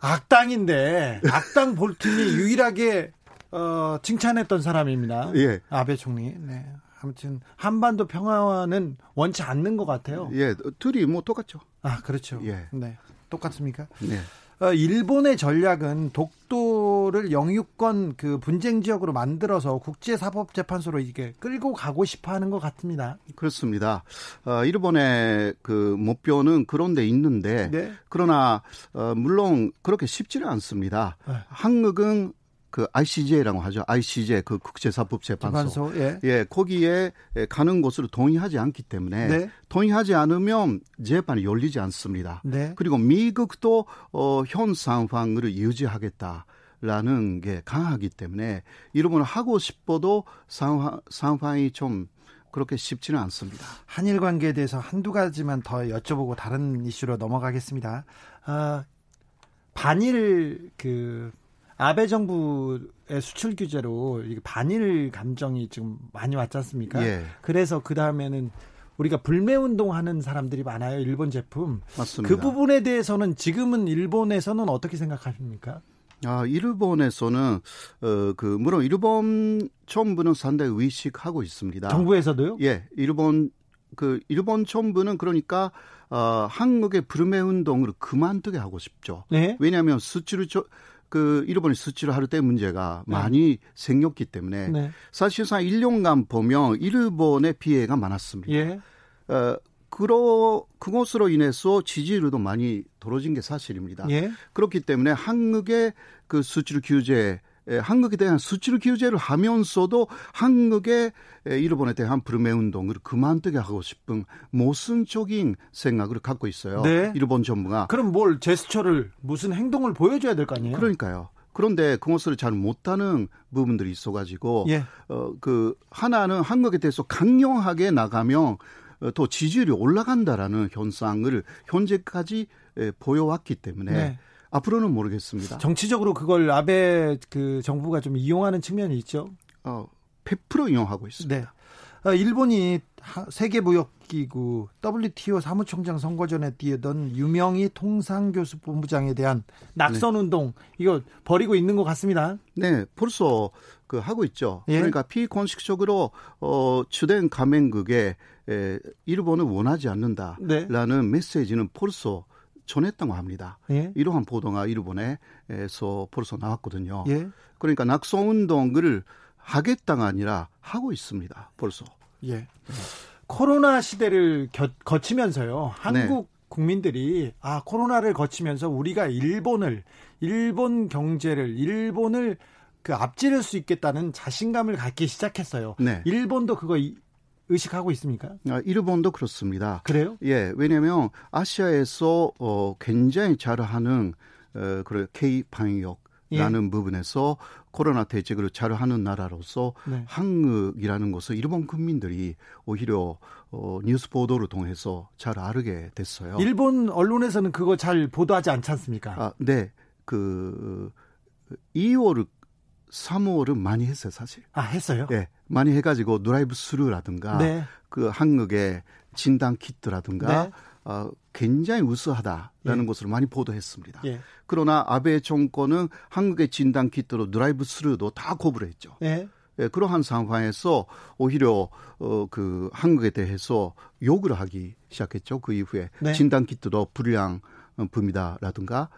[SPEAKER 1] 악당인데 악당 볼튼이 유일하게 어, 칭찬했던 사람입니다. 예. 아베 총리. 네. 아무튼 한반도 평화는 원치 않는 것 같아요.
[SPEAKER 5] 예, 둘이 뭐 똑같죠.
[SPEAKER 1] 아, 그렇죠. 예. 네. 똑같습니까? 네. 어, 일본의 전략은 독도를 영유권 그 분쟁 지역으로 만들어서 국제사법재판소로 이게 끌고 가고 싶어 하는 것 같습니다.
[SPEAKER 5] 그렇습니다. 어, 일본의 그 목표는 그런 데 있는데, 네. 그러나, 어, 물론 그렇게 쉽지는 않습니다. 네. 한국은 그 ICJ라고 하죠. ICJ 그 국제사법 재판소. 예. 예, 거기에 가는 것으로 동의하지 않기 때문에 네. 동의하지 않으면 재판이 열리지 않습니다. 네. 그리고 미국도 어, 현 상황을 유지하겠다. 라는 게 강하기 때문에 이러면 하고 싶어도 상황, 상황이 좀 그렇게 쉽지는 않습니다.
[SPEAKER 1] 한일 관계에 대해서 한두 가지만 더 여쭤보고 다른 이슈로 넘어가겠습니다. 아, 반일 그 아베 정부의 수출 규제로 반일 감정이 지금 많이 왔지 않습니까? 예. 그래서 그 다음에는 우리가 불매 운동하는 사람들이 많아요. 일본 제품.
[SPEAKER 5] 맞습니다.
[SPEAKER 1] 그 부분에 대해서는 지금은 일본에서는 어떻게 생각하십니까?
[SPEAKER 5] 아, 일본에서는 어 그 물론 일본 정부는 상당히 의식하고 있습니다.
[SPEAKER 1] 정부에서도요?
[SPEAKER 5] 예, 일본 그 일본 정부는 그러니까 어 한국의 불매 운동을 그만두게 하고 싶죠. 네? 왜냐하면 수출을 그 일본의 수출 하루 때 문제가 네. 많이 생겼기 때문에 네. 사실상 1년간 보면 일본의 피해가 많았습니다. 예. 어, 그러 그것으로 인해서 지지율도 많이 떨어진 게 사실입니다. 예. 그렇기 때문에 한국의 그 수출 규제 한국에 대한 수출 규제를 하면서도 한국의 일본에 대한 불매 운동을 그만두게 하고 싶은 모순적인 생각을 갖고 있어요. 네. 일본 정부가.
[SPEAKER 1] 그럼 뭘 제스처를 무슨 행동을 보여줘야 될 거 아니에요?
[SPEAKER 5] 그러니까요. 그런데 그것을 잘 못하는 부분들이 있어가지고 예. 어 그 하나는 한국에 대해서 강력하게 나가면 또 지지율이 올라간다라는 현상을 현재까지 보여왔기 때문에 네. 앞으로는 모르겠습니다.
[SPEAKER 1] 정치적으로 그걸 아베 그 정부가 좀 이용하는 측면이 있죠.
[SPEAKER 5] 어, 100% 이용하고 있습니다. 네.
[SPEAKER 1] 어, 일본이 세계무역기구 WTO 사무총장 선거 전에 뛰던 유명희 통상교수본부장에 대한 낙선운동 네. 이거 벌이고 있는 것 같습니다.
[SPEAKER 5] 네, 벌써 그 하고 있죠. 예? 그러니까 비공식적으로 어, 주된 가맹국에 에, 일본을 원하지 않는다라는 네. 메시지는 벌써 전했다고 합니다. 예? 이러한 보도가 일본에서 벌써 나왔거든요. 예? 그러니까 낙선 운동을 하겠다가 아니라 하고 있습니다. 벌써. 예.
[SPEAKER 1] 코로나 시대를 겨, 거치면서요. 한국 네. 국민들이 아 코로나를 거치면서 우리가 일본을 일본 경제를 일본을 그 앞지를 수 있겠다는 자신감을 갖기 시작했어요. 네. 일본도 그거 의식하고 있습니까?
[SPEAKER 5] 아, 일본도 그렇습니다.
[SPEAKER 1] 그래요?
[SPEAKER 5] 예, 왜냐하면 아시아에서 어, 굉장히 잘하는 어, 그런 K 방역 라는 예. 부분에서 코로나 대책을 잘하는 나라로서 네. 한국이라는 것을 일본 국민들이 오히려 어, 뉴스 보도를 통해서 잘 알게 됐어요.
[SPEAKER 1] 일본 언론에서는 그거 잘 보도하지 않지 않습니까?
[SPEAKER 5] 아, 네. 그 2월 3월은 많이 했어요, 사실.
[SPEAKER 1] 아, 했어요?
[SPEAKER 5] 네. 많이 해가지고 드라이브 스루라든가 네. 그 한국의 진단 키트라든가 네. 어, 굉장히 우수하다라는 예. 것으로 많이 보도했습니다. 예. 그러나 아베 정권은 한국의 진단 키트로 드라이브 스루도 다 거부를 했죠. 예. 예, 그러한 상황에서 오히려 어, 그 한국에 대해서 욕을 하기 시작했죠. 그 이후에 네. 진단 키트도 불량품이다라든가 어,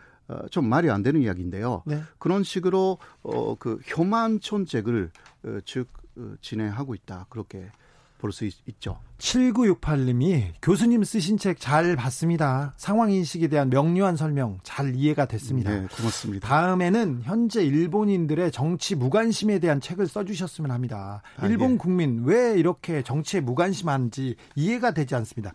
[SPEAKER 5] 좀 말이 안 되는 이야기인데요. 네. 그런 식으로 어, 그 혐한 촌책을 어, 즉 어, 진행하고 있다 그렇게 볼 수 있죠.
[SPEAKER 1] 7968님이 교수님 쓰신 책 잘 봤습니다. 상황 인식에 대한 명료한 설명 잘 이해가 됐습니다.
[SPEAKER 5] 네, 고맙습니다.
[SPEAKER 1] 다음에는 현재 일본인들의 정치 무관심에 대한 책을 써주셨으면 합니다. 아, 일본 예. 국민 왜 이렇게 정치에 무관심한지 이해가 되지 않습니다.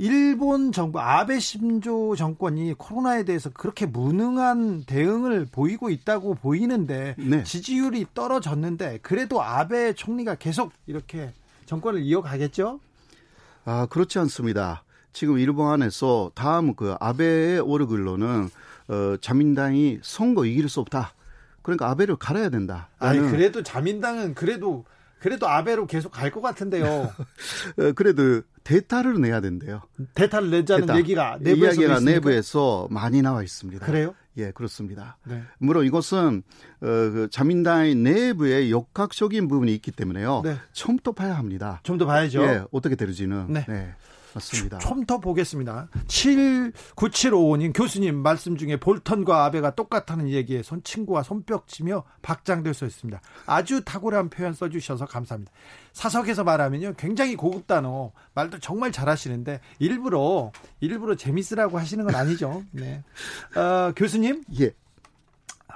[SPEAKER 1] 일본 정부 아베 신조 정권이 코로나에 대해서 그렇게 무능한 대응을 보이고 있다고 보이는데 네. 지지율이 떨어졌는데 그래도 아베 총리가 계속 이렇게 정권을 이어가겠죠?
[SPEAKER 5] 아 그렇지 않습니다. 지금 일본 안에서 다음 그 아베의 오르글로는 어, 자민당이 선거 이길 수 없다. 그러니까 아베를 갈아야 된다.
[SPEAKER 1] 아니 그래도 자민당은 그래도 그래도 아베로 계속 갈 것 같은데요.
[SPEAKER 5] 어, 그래도 대타를 내야 된대요.
[SPEAKER 1] 대타를 내자는 대타. 얘기가 내부에서
[SPEAKER 5] 이야기가 내부에서 많이 나와 있습니다.
[SPEAKER 1] 그래요?
[SPEAKER 5] 예, 그렇습니다. 네. 물론 이것은 어, 그 자민당의 내부에 역학적인 부분이 있기 때문에요. 네. 처음부터 봐야 합니다.
[SPEAKER 1] 좀 더 봐야죠.
[SPEAKER 5] 예, 어떻게 되는지는. 네. 네. 맞습니다.
[SPEAKER 1] 좀 더 보겠습니다. 79755님 교수님 말씀 중에 볼턴과 아베가 똑같다는 얘기에 손 친구와 손뼉치며 박장될 수 있습니다. 아주 탁월한 표현 써주셔서 감사합니다. 사석에서 말하면요 굉장히 고급 단어 말도 정말 잘하시는데 일부러 일부러 재밌으라고 하시는 건 아니죠. 네. 어, 교수님.
[SPEAKER 5] 예.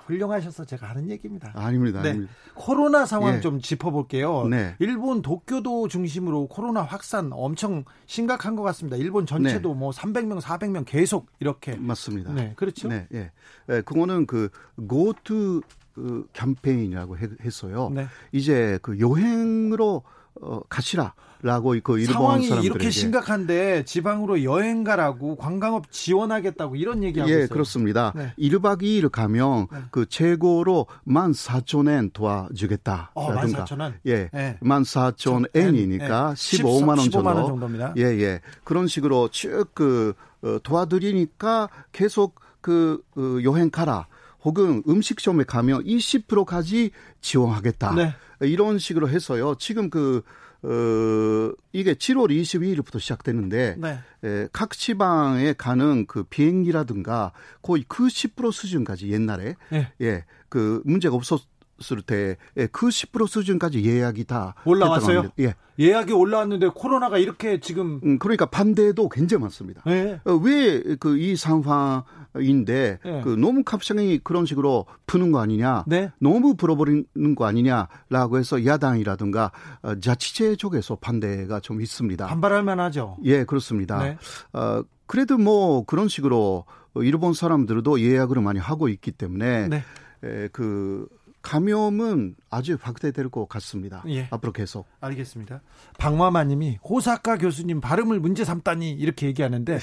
[SPEAKER 1] 훌륭하셔서 제가 하는 얘기입니다.
[SPEAKER 5] 아닙니다.
[SPEAKER 1] 네.
[SPEAKER 5] 아닙니다.
[SPEAKER 1] 코로나 상황 예. 좀 짚어볼게요. 네. 일본 도쿄도 중심으로 코로나 확산 엄청 심각한 것 같습니다. 일본 전체도 네. 뭐 300명, 400명 계속 이렇게.
[SPEAKER 5] 맞습니다.
[SPEAKER 1] 네, 그렇죠.
[SPEAKER 5] 네, 예. 네, 그거는 그 고투 그 캠페인이라고 했어요. 네. 이제 그 여행으로 어, 가시라 라고 그 일본
[SPEAKER 1] 상황이 사람들에게. 이렇게 심각한데 지방으로 여행 가라고 관광업 지원하겠다고 이런 얘기하고
[SPEAKER 5] 예,
[SPEAKER 1] 있어요.
[SPEAKER 5] 그렇습니다. 네. 1박 2일 가면 네. 그 최고로 14,000엔 도와주겠다.
[SPEAKER 1] 어, 14,000원?
[SPEAKER 5] 예. 네. 14,000엔이니까 네. 15만 원 정도. 15만 원
[SPEAKER 1] 정도입니다.
[SPEAKER 5] 예, 예. 그런 식으로 쭉그 어, 도와드리니까 계속 그, 그 여행 가라. 혹은 음식점에 가면 20%까지 지원하겠다. 네. 이런 식으로 해서요. 지금 그, 어, 이게 7월 22일부터 시작되는데, 네. 에, 각 지방에 가는 그 비행기라든가 거의 그 10% 수준까지 옛날에, 네. 예, 그 문제가 없었, 을 때, 예, 그10% 수준까지 예약이 다
[SPEAKER 1] 올라왔어요. 예. 예약이 올라왔는데 코로나가 이렇게 지금
[SPEAKER 5] 음, 그러니까 반대도 굉장히 많습니다. 네. 어, 왜그 이 상황 인데 네. 그 너무 갑자기 그런 식으로 푸는 거 아니냐, 네. 너무 불어버리는 거 아니냐라고 해서 야당이라든가 어, 자치제 쪽에서 반대가 좀 있습니다.
[SPEAKER 1] 반발할 만하죠.
[SPEAKER 5] 예, 그렇습니다. 네. 어, 그래도 뭐 그런 식으로 일본 사람들도 예약을 많이 하고 있기 때문에 네. 에, 그 감염은 아주 확대될 것 같습니다. 예. 앞으로 계속.
[SPEAKER 1] 알겠습니다. 박마마님이 호사카 교수님 발음을 문제 삼다니 이렇게 얘기하는데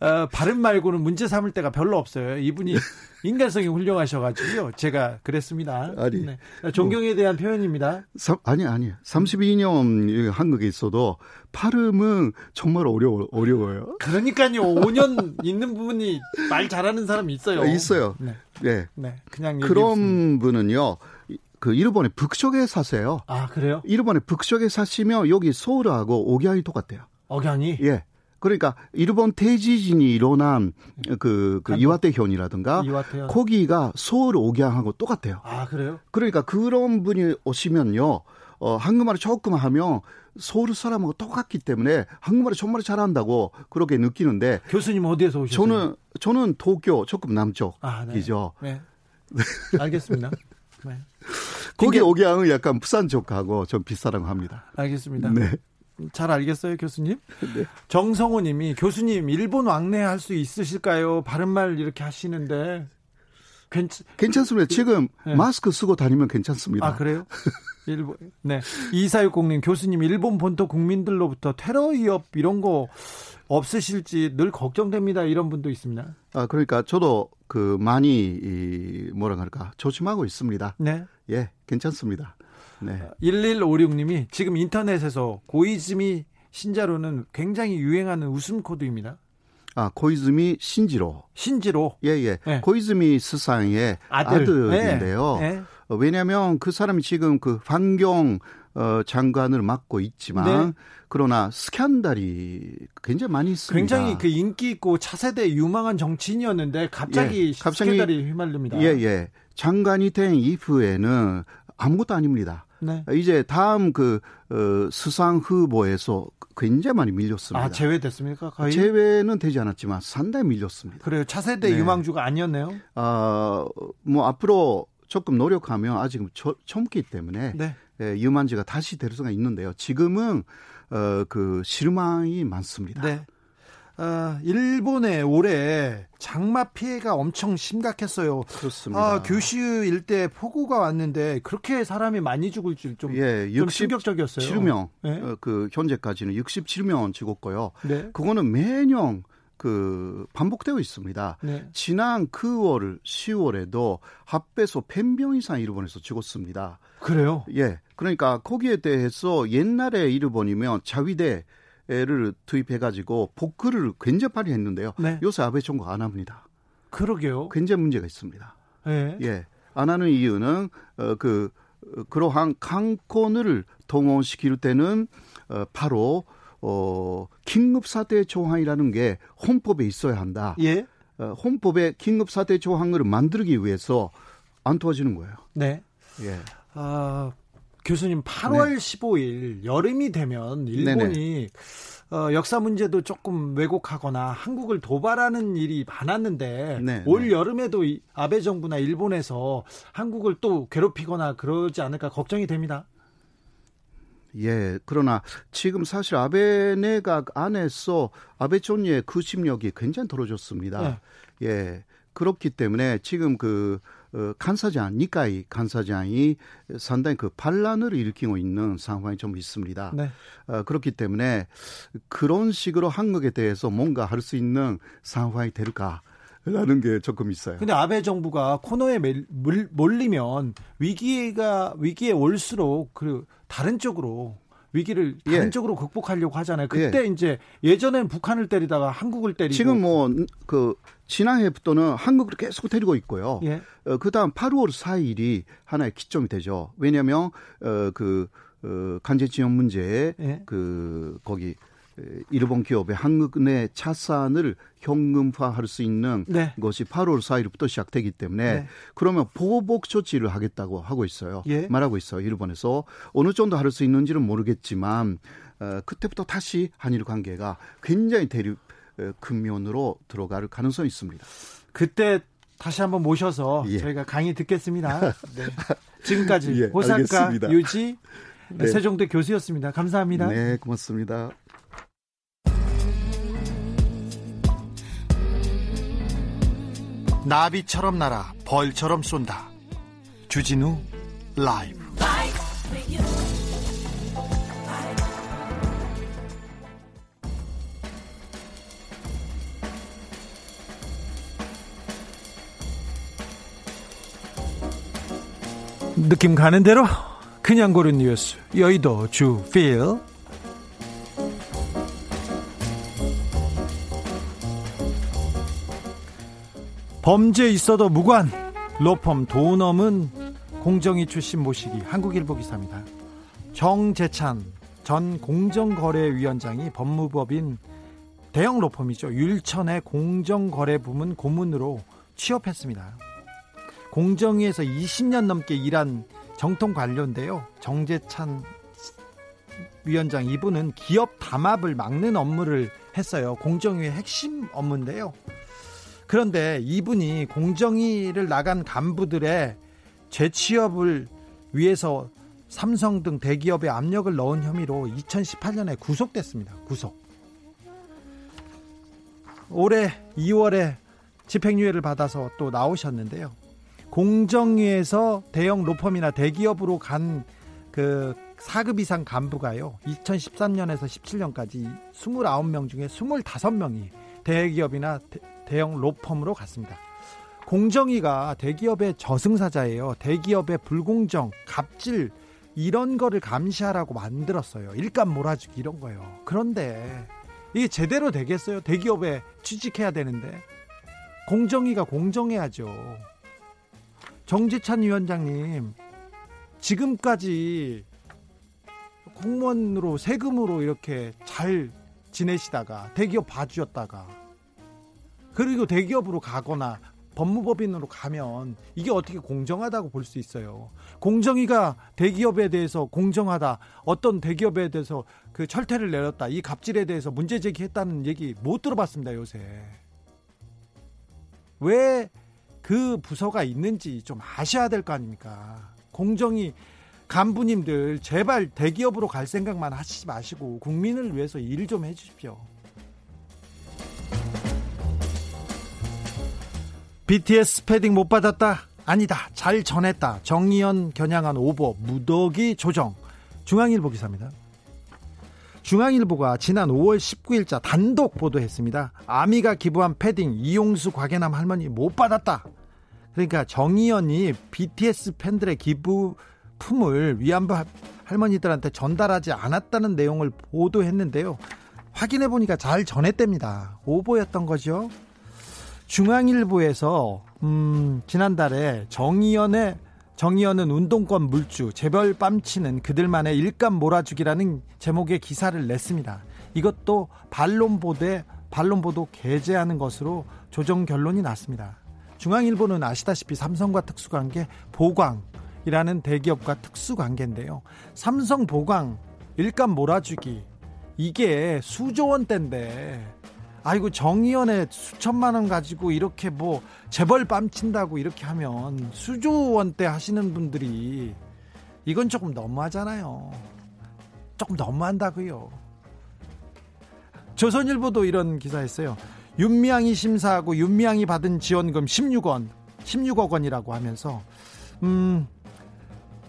[SPEAKER 1] 어, 발음 말고는 문제 삼을 때가 별로 없어요. 이분이 인간성이 훌륭하셔가지고요. 제가 그랬습니다. 아니, 네. 존경에 대한 표현입니다.
[SPEAKER 5] 사, 아니 아니. 32년 한국에 있어도 발음은 정말 어려워 어려워요.
[SPEAKER 1] 그러니까요. 5년 있는 부분이 말 잘하는 사람이 있어요.
[SPEAKER 5] 있어요. 네. 네. 네. 그냥 그런 분은요. 그 일본의 북쪽에 사세요.
[SPEAKER 1] 아 그래요?
[SPEAKER 5] 일본의 북쪽에 사시면 여기 서울하고 오기안이 똑같대요.
[SPEAKER 1] 억양이?
[SPEAKER 5] 예. 그러니까 일본 대지진이 일어난 그, 그 이와테현이라든가 이와테현. 거기가 서울 오기항하고 똑같아요.
[SPEAKER 1] 아 그래요?
[SPEAKER 5] 그러니까 그런 분이 오시면요, 어 한국말을 조금 하면 서울 사람하고 똑같기 때문에 한국말을 정말 잘한다고 그렇게 느끼는데
[SPEAKER 1] 교수님 어디에서 오셨어요?
[SPEAKER 5] 저는 저는 도쿄 조금 남쪽이죠. 아, 네.
[SPEAKER 1] 네. 알겠습니다. 네.
[SPEAKER 5] 거기 오기항은 약간 부산 쪽하고 좀 비슷하다고 합니다.
[SPEAKER 1] 알겠습니다. 네. 잘 알겠어요, 교수님? 네. 정성호 님이 교수님 일본 왕래할 수 있으실까요? 바른말 이렇게 하시는데
[SPEAKER 5] 괜찮 괜찮습니다. 지금 네. 마스크 쓰고 다니면 괜찮습니다.
[SPEAKER 1] 아, 그래요? 일본 네. 이사육공님 교수님 일본 본토 국민들로부터 테러 위협 이런 거 없으실지 늘 걱정됩니다. 이런 분도 있습니다.
[SPEAKER 5] 아, 그러니까 저도 그 많이 이 뭐라 그럴까 조심하고 있습니다. 네. 예, 괜찮습니다. 네.
[SPEAKER 1] 1156님이 지금 인터넷에서 고이즈미 신자로는 굉장히 유행하는 웃음 코드입니다.
[SPEAKER 5] 아, 고이즈미 신지로.
[SPEAKER 1] 신지로.
[SPEAKER 5] 예, 예. 네. 고이즈미 스상의 아들. 인데요 네. 네. 왜냐하면 그 사람이 지금 그 환경 어, 장관을 맡고 있지만 네. 그러나 스캔들이 굉장히 많이 있습니다.
[SPEAKER 1] 굉장히 그 인기 있고 차세대 유망한 정치인이었는데 갑자기, 예, 갑자기 스캔들이 휘말립니다.
[SPEAKER 5] 예, 예. 장관이 된 이후에는 아무것도 아닙니다. 네. 이제 다음 그 어, 수상 후보에서 굉장히 많이 밀렸습니다.
[SPEAKER 1] 아 제외됐습니까? 거의
[SPEAKER 5] 제외는 되지 않았지만 상당히 밀렸습니다.
[SPEAKER 1] 그래요. 차세대 네. 유망주가 아니었네요.
[SPEAKER 5] 아뭐 앞으로 조금 노력하면 아직 젊기 때문에 네. 예, 유망주가 다시 될 수가 있는데요. 지금은 어, 그 실망이 많습니다. 네.
[SPEAKER 1] 어, 일본에 올해 장마 피해가 엄청 심각했어요.
[SPEAKER 5] 그렇습니다.
[SPEAKER 1] 아, 규슈 일대 폭우가 왔는데 그렇게 사람이 많이 죽을 줄좀 예, 좀 충격적이었어요.
[SPEAKER 5] 67명. 네? 어, 그 현재까지는 67명 죽었고요. 네? 그거는 매년 그 반복되고 있습니다. 네. 지난 9월, 10월에도 합배소 100명 이상 일본에서 죽었습니다.
[SPEAKER 1] 그래요?
[SPEAKER 5] 예. 그러니까 거기에 대해서 옛날에 일본이면 자위대 를 투입해가지고 복구를 굉장히 했는데요. 네. 요새 아베 총각 안 합니다.
[SPEAKER 1] 그러게요.
[SPEAKER 5] 굉장히 문제가 있습니다. 네. 예. 안 하는 이유는 어, 그 그러한 강권을 동원시킬 때는 어, 바로 어, 긴급사태 조항이라는 게 헌법에 있어야 한다. 예. 어, 헌법에 긴급사태 조항을 만들기 위해서 안 도와주는 거예요.
[SPEAKER 1] 네. 예. 아, 교수님 8월 네. 15일 여름이 되면 일본이 어, 역사 문제도 조금 왜곡하거나 한국을 도발하는 일이 많았는데 네, 올 네. 여름에도 아베 정부나 일본에서 한국을 또 괴롭히거나 그러지 않을까 걱정이 됩니다.
[SPEAKER 5] 예, 그러나 지금 사실 아베 내각 안에서 아베 총리의 구심력이 굉장히 떨어졌습니다. 네. 예, 그렇기 때문에 지금 그 어, 간사장, 니카이 간사장이 상당히 그 반란을 일으키고 있는 상황이 좀 있습니다. 네. 어, 그렇기 때문에 그런 식으로 한국에 대해서 뭔가 할 수 있는 상황이 될까? 라는 게 조금 있어요.
[SPEAKER 1] 근데 아베 정부가 코너에 몰리면 위기가 위기에 올수록 그 다른 쪽으로 위기를 다른 예. 극복하려고 하잖아요. 그때 예. 이제 예전엔 북한을 때리다가 한국을 때리고
[SPEAKER 5] 지금 뭐 그 지난해부터는 한국을 계속 때리고 있고요. 예. 어, 그다음 8월 4일이 하나의 기점이 되죠. 왜냐하면 어 그 어, 간제지원 문제에 예. 그 거기 일본 기업의 한국 내 자산을 현금화할 수 있는 네. 것이 8월 4일부터 시작되기 때문에 네. 그러면 보복 조치를 하겠다고 하고 있어요. 예. 말하고 있어요. 일본에서 어느 정도 할 수 있는지는 모르겠지만 어, 그때부터 다시 한일 관계가 굉장히 대립 어, 근면으로 들어갈 가능성이 있습니다.
[SPEAKER 1] 그때 다시 한번 모셔서 예. 저희가 강의 듣겠습니다. 네. 지금까지 예, 호사카 알겠습니다. 유지 네. 세종대 교수였습니다. 감사합니다.
[SPEAKER 5] 네, 고맙습니다.
[SPEAKER 1] 나비처럼 날아 벌처럼 쏜다. 주진우 라이브 느낌 가는 대로 그냥 고른 뉴스 여의도 주필 범죄 있어도 무관 로펌 도넘은 공정위 출신 모시기 한국일보 기사입니다. 정재찬 전 공정거래위원장이 법무법인 대형 로펌이죠. 율천의 공정거래부문 고문으로 취업했습니다. 공정위에서 20년 넘게 일한 정통 관료인데요. 정재찬 위원장 이분은 기업 담합을 막는 업무를 했어요. 공정위의 핵심 업무인데요. 그런데 이분이 공정위를 나간 간부들의 재취업을 위해서 삼성 등 대기업에 압력을 넣은 혐의로 2018년에 구속됐습니다. 구속. 올해 2월에 집행유예를 받아서 또 나오셨는데요. 공정위에서 대형 로펌이나 대기업으로 간 그 4급 이상 간부가요. 2013년에서 17년까지 29명 중에 25명이 대기업이나 대, 형 로펌으로 갔습니다. 공정위가 대기업의 저승사자예요. 대기업의 불공정, 갑질 이런 거를 감시하라고 만들었어요. 일감 몰아주기 이런 거요. 그런데 이게 제대로 되겠어요? 대기업에 취직해야 되는데 공정위가 공정해야죠. 정지찬 위원장님 지금까지 공무원으로 세금으로 이렇게 잘 지내시다가 대기업 봐주셨다가 그리고 대기업으로 가거나 법무법인으로 가면 이게 어떻게 공정하다고 볼 수 있어요. 공정위가 대기업에 대해서 공정하다. 어떤 대기업에 대해서 그 철퇴를 내렸다. 이 갑질에 대해서 문제 제기했다는 얘기 못 들어봤습니다, 요새. 왜 그 부서가 있는지 좀 아셔야 될 거 아닙니까? 공정이 간부님들 제발 대기업으로 갈 생각만 하시지 마시고 국민을 위해서 일 좀 해주십시오. BTS 패딩 못 받았다? 아니다. 잘 전했다. 정의연 겨냥한 오보 무더기 조정. 중앙일보 기사입니다. 중앙일보가 지난 5월 19일자 단독 보도했습니다. 아미가 기부한 패딩 이용수 과계남 할머니 못 받았다. 그러니까 정의연이 BTS 팬들의 기부품을 위안부 할머니들한테 전달하지 않았다는 내용을 보도했는데요. 확인해 보니까 잘 전했답니다. 오보였던 거죠. 중앙일보에서 음, 지난달에 정의연의 정의연은 운동권 물주 재벌 뺨치는 그들만의 일감 몰아주기라는 제목의 기사를 냈습니다. 이것도 반론 보도 게재하는 것으로 조정 결론이 났습니다. 중앙일보는 아시다시피 삼성과 특수관계 보광이라는 대기업과 특수관계인데요. 삼성 보광 일감 몰아주기 이게 수조 원대인데 아이고 정의원에 수천만 원 가지고 이렇게 뭐 재벌 뺨친다고 이렇게 하면 수조 원대 하시는 분들이 이건 조금 너무하잖아요. 조금 너무한다고요. 조선일보도 이런 기사 했어요. 윤미향이 심사하고 윤미향이 받은 지원금 16원, 16억 원이라고 하면서 음.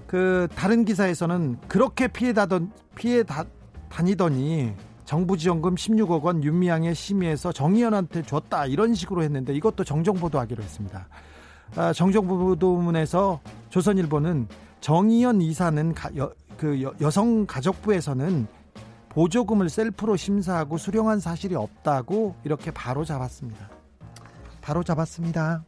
[SPEAKER 1] 그 다른 기사에서는 그렇게 피해 다던 피해 다, 다니더니 정부 지원금 16억 원 윤미향의 심의에서 정의연한테 줬다 이런 식으로 했는데 이것도 정정 보도하기로 했습니다. 아, 정정 보도문에서 조선일보는 정의연 이사는 가, 여, 그 여, 여성가족부에서는 보조금을 셀프로 심사하고 수령한 사실이 없다고 이렇게 바로 잡았습니다. 바로 잡았습니다.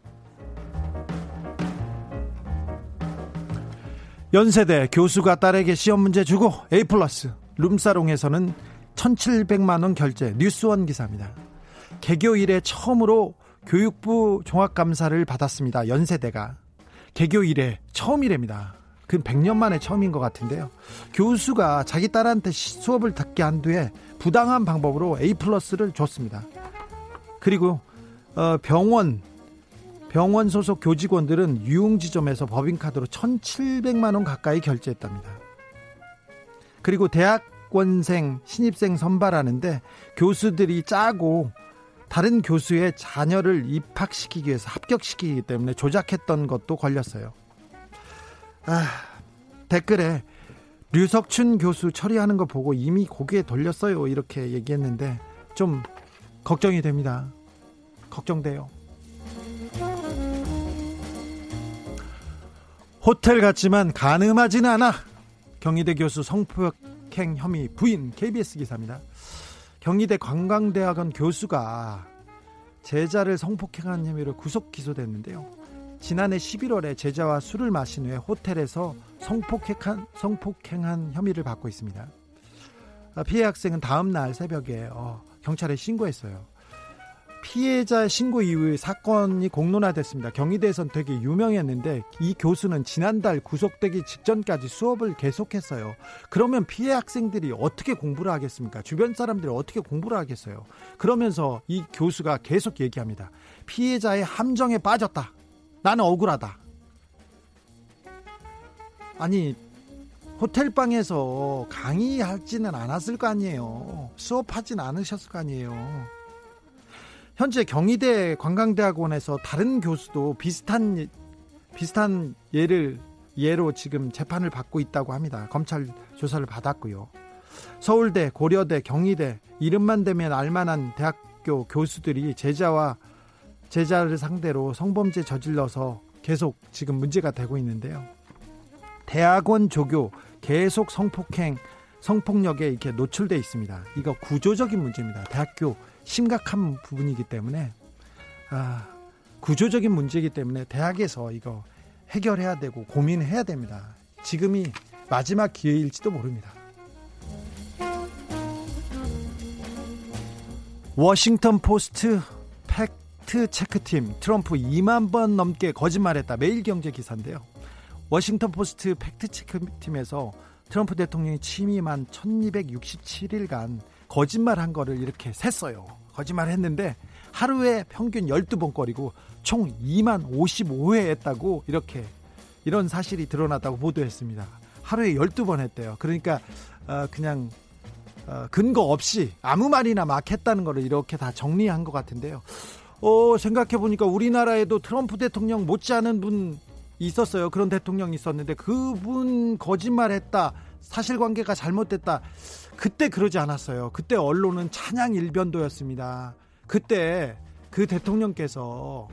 [SPEAKER 1] 연세대 교수가 딸에게 시험 문제 주고 A 플러스 룸사롱에서는 1,700만 원 결제 뉴스원 기사입니다. 개교 이래 처음으로 교육부 종합감사를 받았습니다. 연세대가 개교 이래 처음이랍니다. 그 100년 만에 처음인 것 같은데요. 교수가 자기 딸한테 수업을 듣게 한 뒤에 부당한 방법으로 A 플러스를 줬습니다. 그리고 어, 병원 병원 소속 교직원들은 유흥지점에서 법인카드로 1,700만 원 가까이 결제했답니다. 그리고 대학원생 신입생 선발하는데 교수들이 짜고 다른 교수의 자녀를 입학시키기 위해서 합격시키기 때문에 조작했던 것도 걸렸어요. 아, 댓글에 류석춘 교수 처리하는 거 보고 이미 고개에 돌렸어요. 이렇게 얘기했는데 좀 걱정이 됩니다. 걱정돼요. 호텔 같지만 가늠하지는 않아. 경희대 교수 성폭행 혐의 부인 KBS 기사입니다. 경희대 관광대학원 교수가 제자를 성폭행한 혐의로 구속 기소됐는데요. 지난해 11월에 제자와 술을 마신 후에 호텔에서 성폭행한, 성폭행한 혐의를 받고 있습니다. 피해 학생은 다음 날 새벽에 어, 경찰에 신고했어요. 피해자 신고 이후에 사건이 공론화됐습니다. 경희대에선 되게 유명했는데 이 교수는 지난달 구속되기 직전까지 수업을 계속했어요. 그러면 피해 학생들이 어떻게 공부를 하겠습니까? 주변 사람들이 어떻게 공부를 하겠어요? 그러면서 이 교수가 계속 얘기합니다. 피해자의 함정에 빠졌다. 나는 억울하다. 아니 호텔방에서 강의하지는 않았을 거 아니에요. 수업하진 않으셨을 거 아니에요. 현재 경희대 관광대학원에서 다른 교수도 비슷한 비슷한 예를 예로 지금 재판을 받고 있다고 합니다. 검찰 조사를 받았고요. 서울대, 고려대, 경희대 이름만 대면 알만한 대학교 교수들이 제자와 제자를 상대로 성범죄 저질러서 계속 지금 문제가 되고 있는데요. 대학원 조교 계속 성폭행, 성폭력에 이렇게 노출돼 있습니다. 이거 구조적인 문제입니다. 대학교 심각한 부분이기 때문에 아, 구조적인 문제이기 때문에 대학에서 이거 해결해야 되고 고민해야 됩니다. 지금이 마지막 기회일지도 모릅니다. 워싱턴 포스트 팩트 체크팀 트럼프 2만 번 넘게 거짓말했다 매일 경제 기사인데요. 워싱턴 포스트 팩트 체크팀에서 트럼프 대통령이 취임한 1267일간 거짓말 한 거를 이렇게 셌어요. 거짓말 했는데 하루에 평균 12번 거리고 총 2만 55회 했다고 이렇게 이런 사실이 드러났다고 보도했습니다. 하루에 12번 했대요. 그러니까 어, 그냥 어, 근거 없이 아무 말이나 막 했다는 거를 이렇게 다 정리한 것 같은데요. 어, 생각해 보니까 우리나라에도 트럼프 대통령 못지않은 분 있었어요. 그런 대통령이 있었는데 그분 거짓말했다. 사실관계가 잘못됐다. 그때 그러지 않았어요. 그때 언론은 찬양 일변도였습니다. 그때 그 대통령께서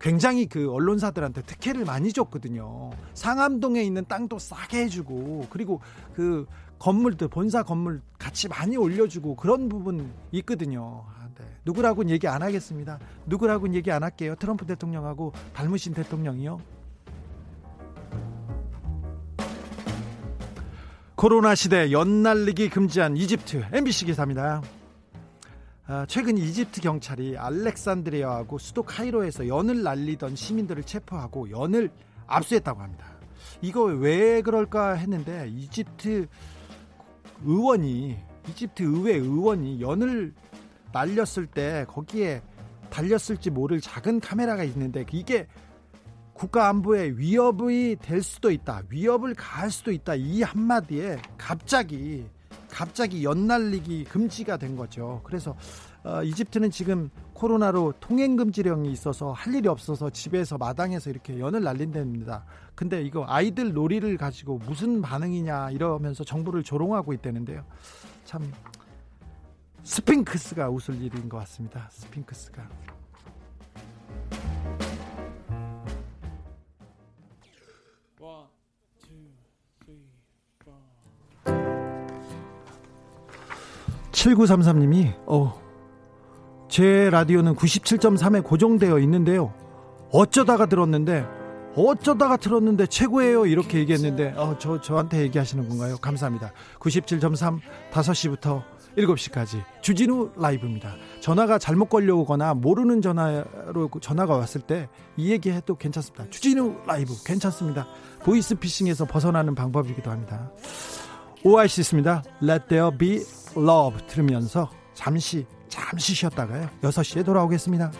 [SPEAKER 1] 굉장히 그 언론사들한테 특혜를 많이 줬거든요. 상암동에 있는 땅도 싸게 해주고 그리고 그 건물들 본사 건물 같이 많이 올려주고 그런 부분 있거든요. 누구라고는 얘기 안 하겠습니다. 누구라고는 얘기 안 할게요. 트럼프 대통령하고 닮으신 대통령이요. 코로나 시대 연날리기 금지한 이집트 MBC 기사입니다. 아, 최근 이집트 경찰이 알렉산드리아하고 수도 카이로에서 연을 날리던 시민들을 체포하고 연을 압수했다고 합니다. 이거 왜 그럴까 했는데 이집트 의원이 이집트 의회 의원이 연을 날렸을 때 거기에 달렸을지 모를 작은 카메라가 있는데 이게 국가 안보에 위협이 될 수도 있다. 위협을 가할 수도 있다. 이 한마디에 갑자기 갑자기 연날리기 금지가 된 거죠. 그래서 어, 이집트는 지금 코로나로 통행 금지령이 있어서 할 일이 없어서 집에서 마당에서 이렇게 연을 날린답니다. 근데 이거 아이들 놀이를 가지고 무슨 반응이냐 이러면서 정부를 조롱하고 있다는데요. 참 스핑크스가 웃을 일인 것 같습니다. 스핑크스가. 7933님이 어, 제 라디오는 97.3에 고정되어 있는데요. 어쩌다가 들었는데 어쩌다가 들었는데 최고예요 이렇게 얘기했는데 어, 저 저한테 얘기하시는 건가요? 감사합니다. 97.3 5시부터 7시까지 주진우 라이브입니다. 전화가 잘못 걸려오거나 모르는 전화로 전화가 왔을 때 이 얘기해도 괜찮습니다. 주진우 라이브 괜찮습니다. 보이스피싱에서 벗어나는 방법이기도 합니다. 오아시스입니다. Let there be love 들으면서 잠시 잠시 쉬었다가요. 6시에 돌아오겠습니다.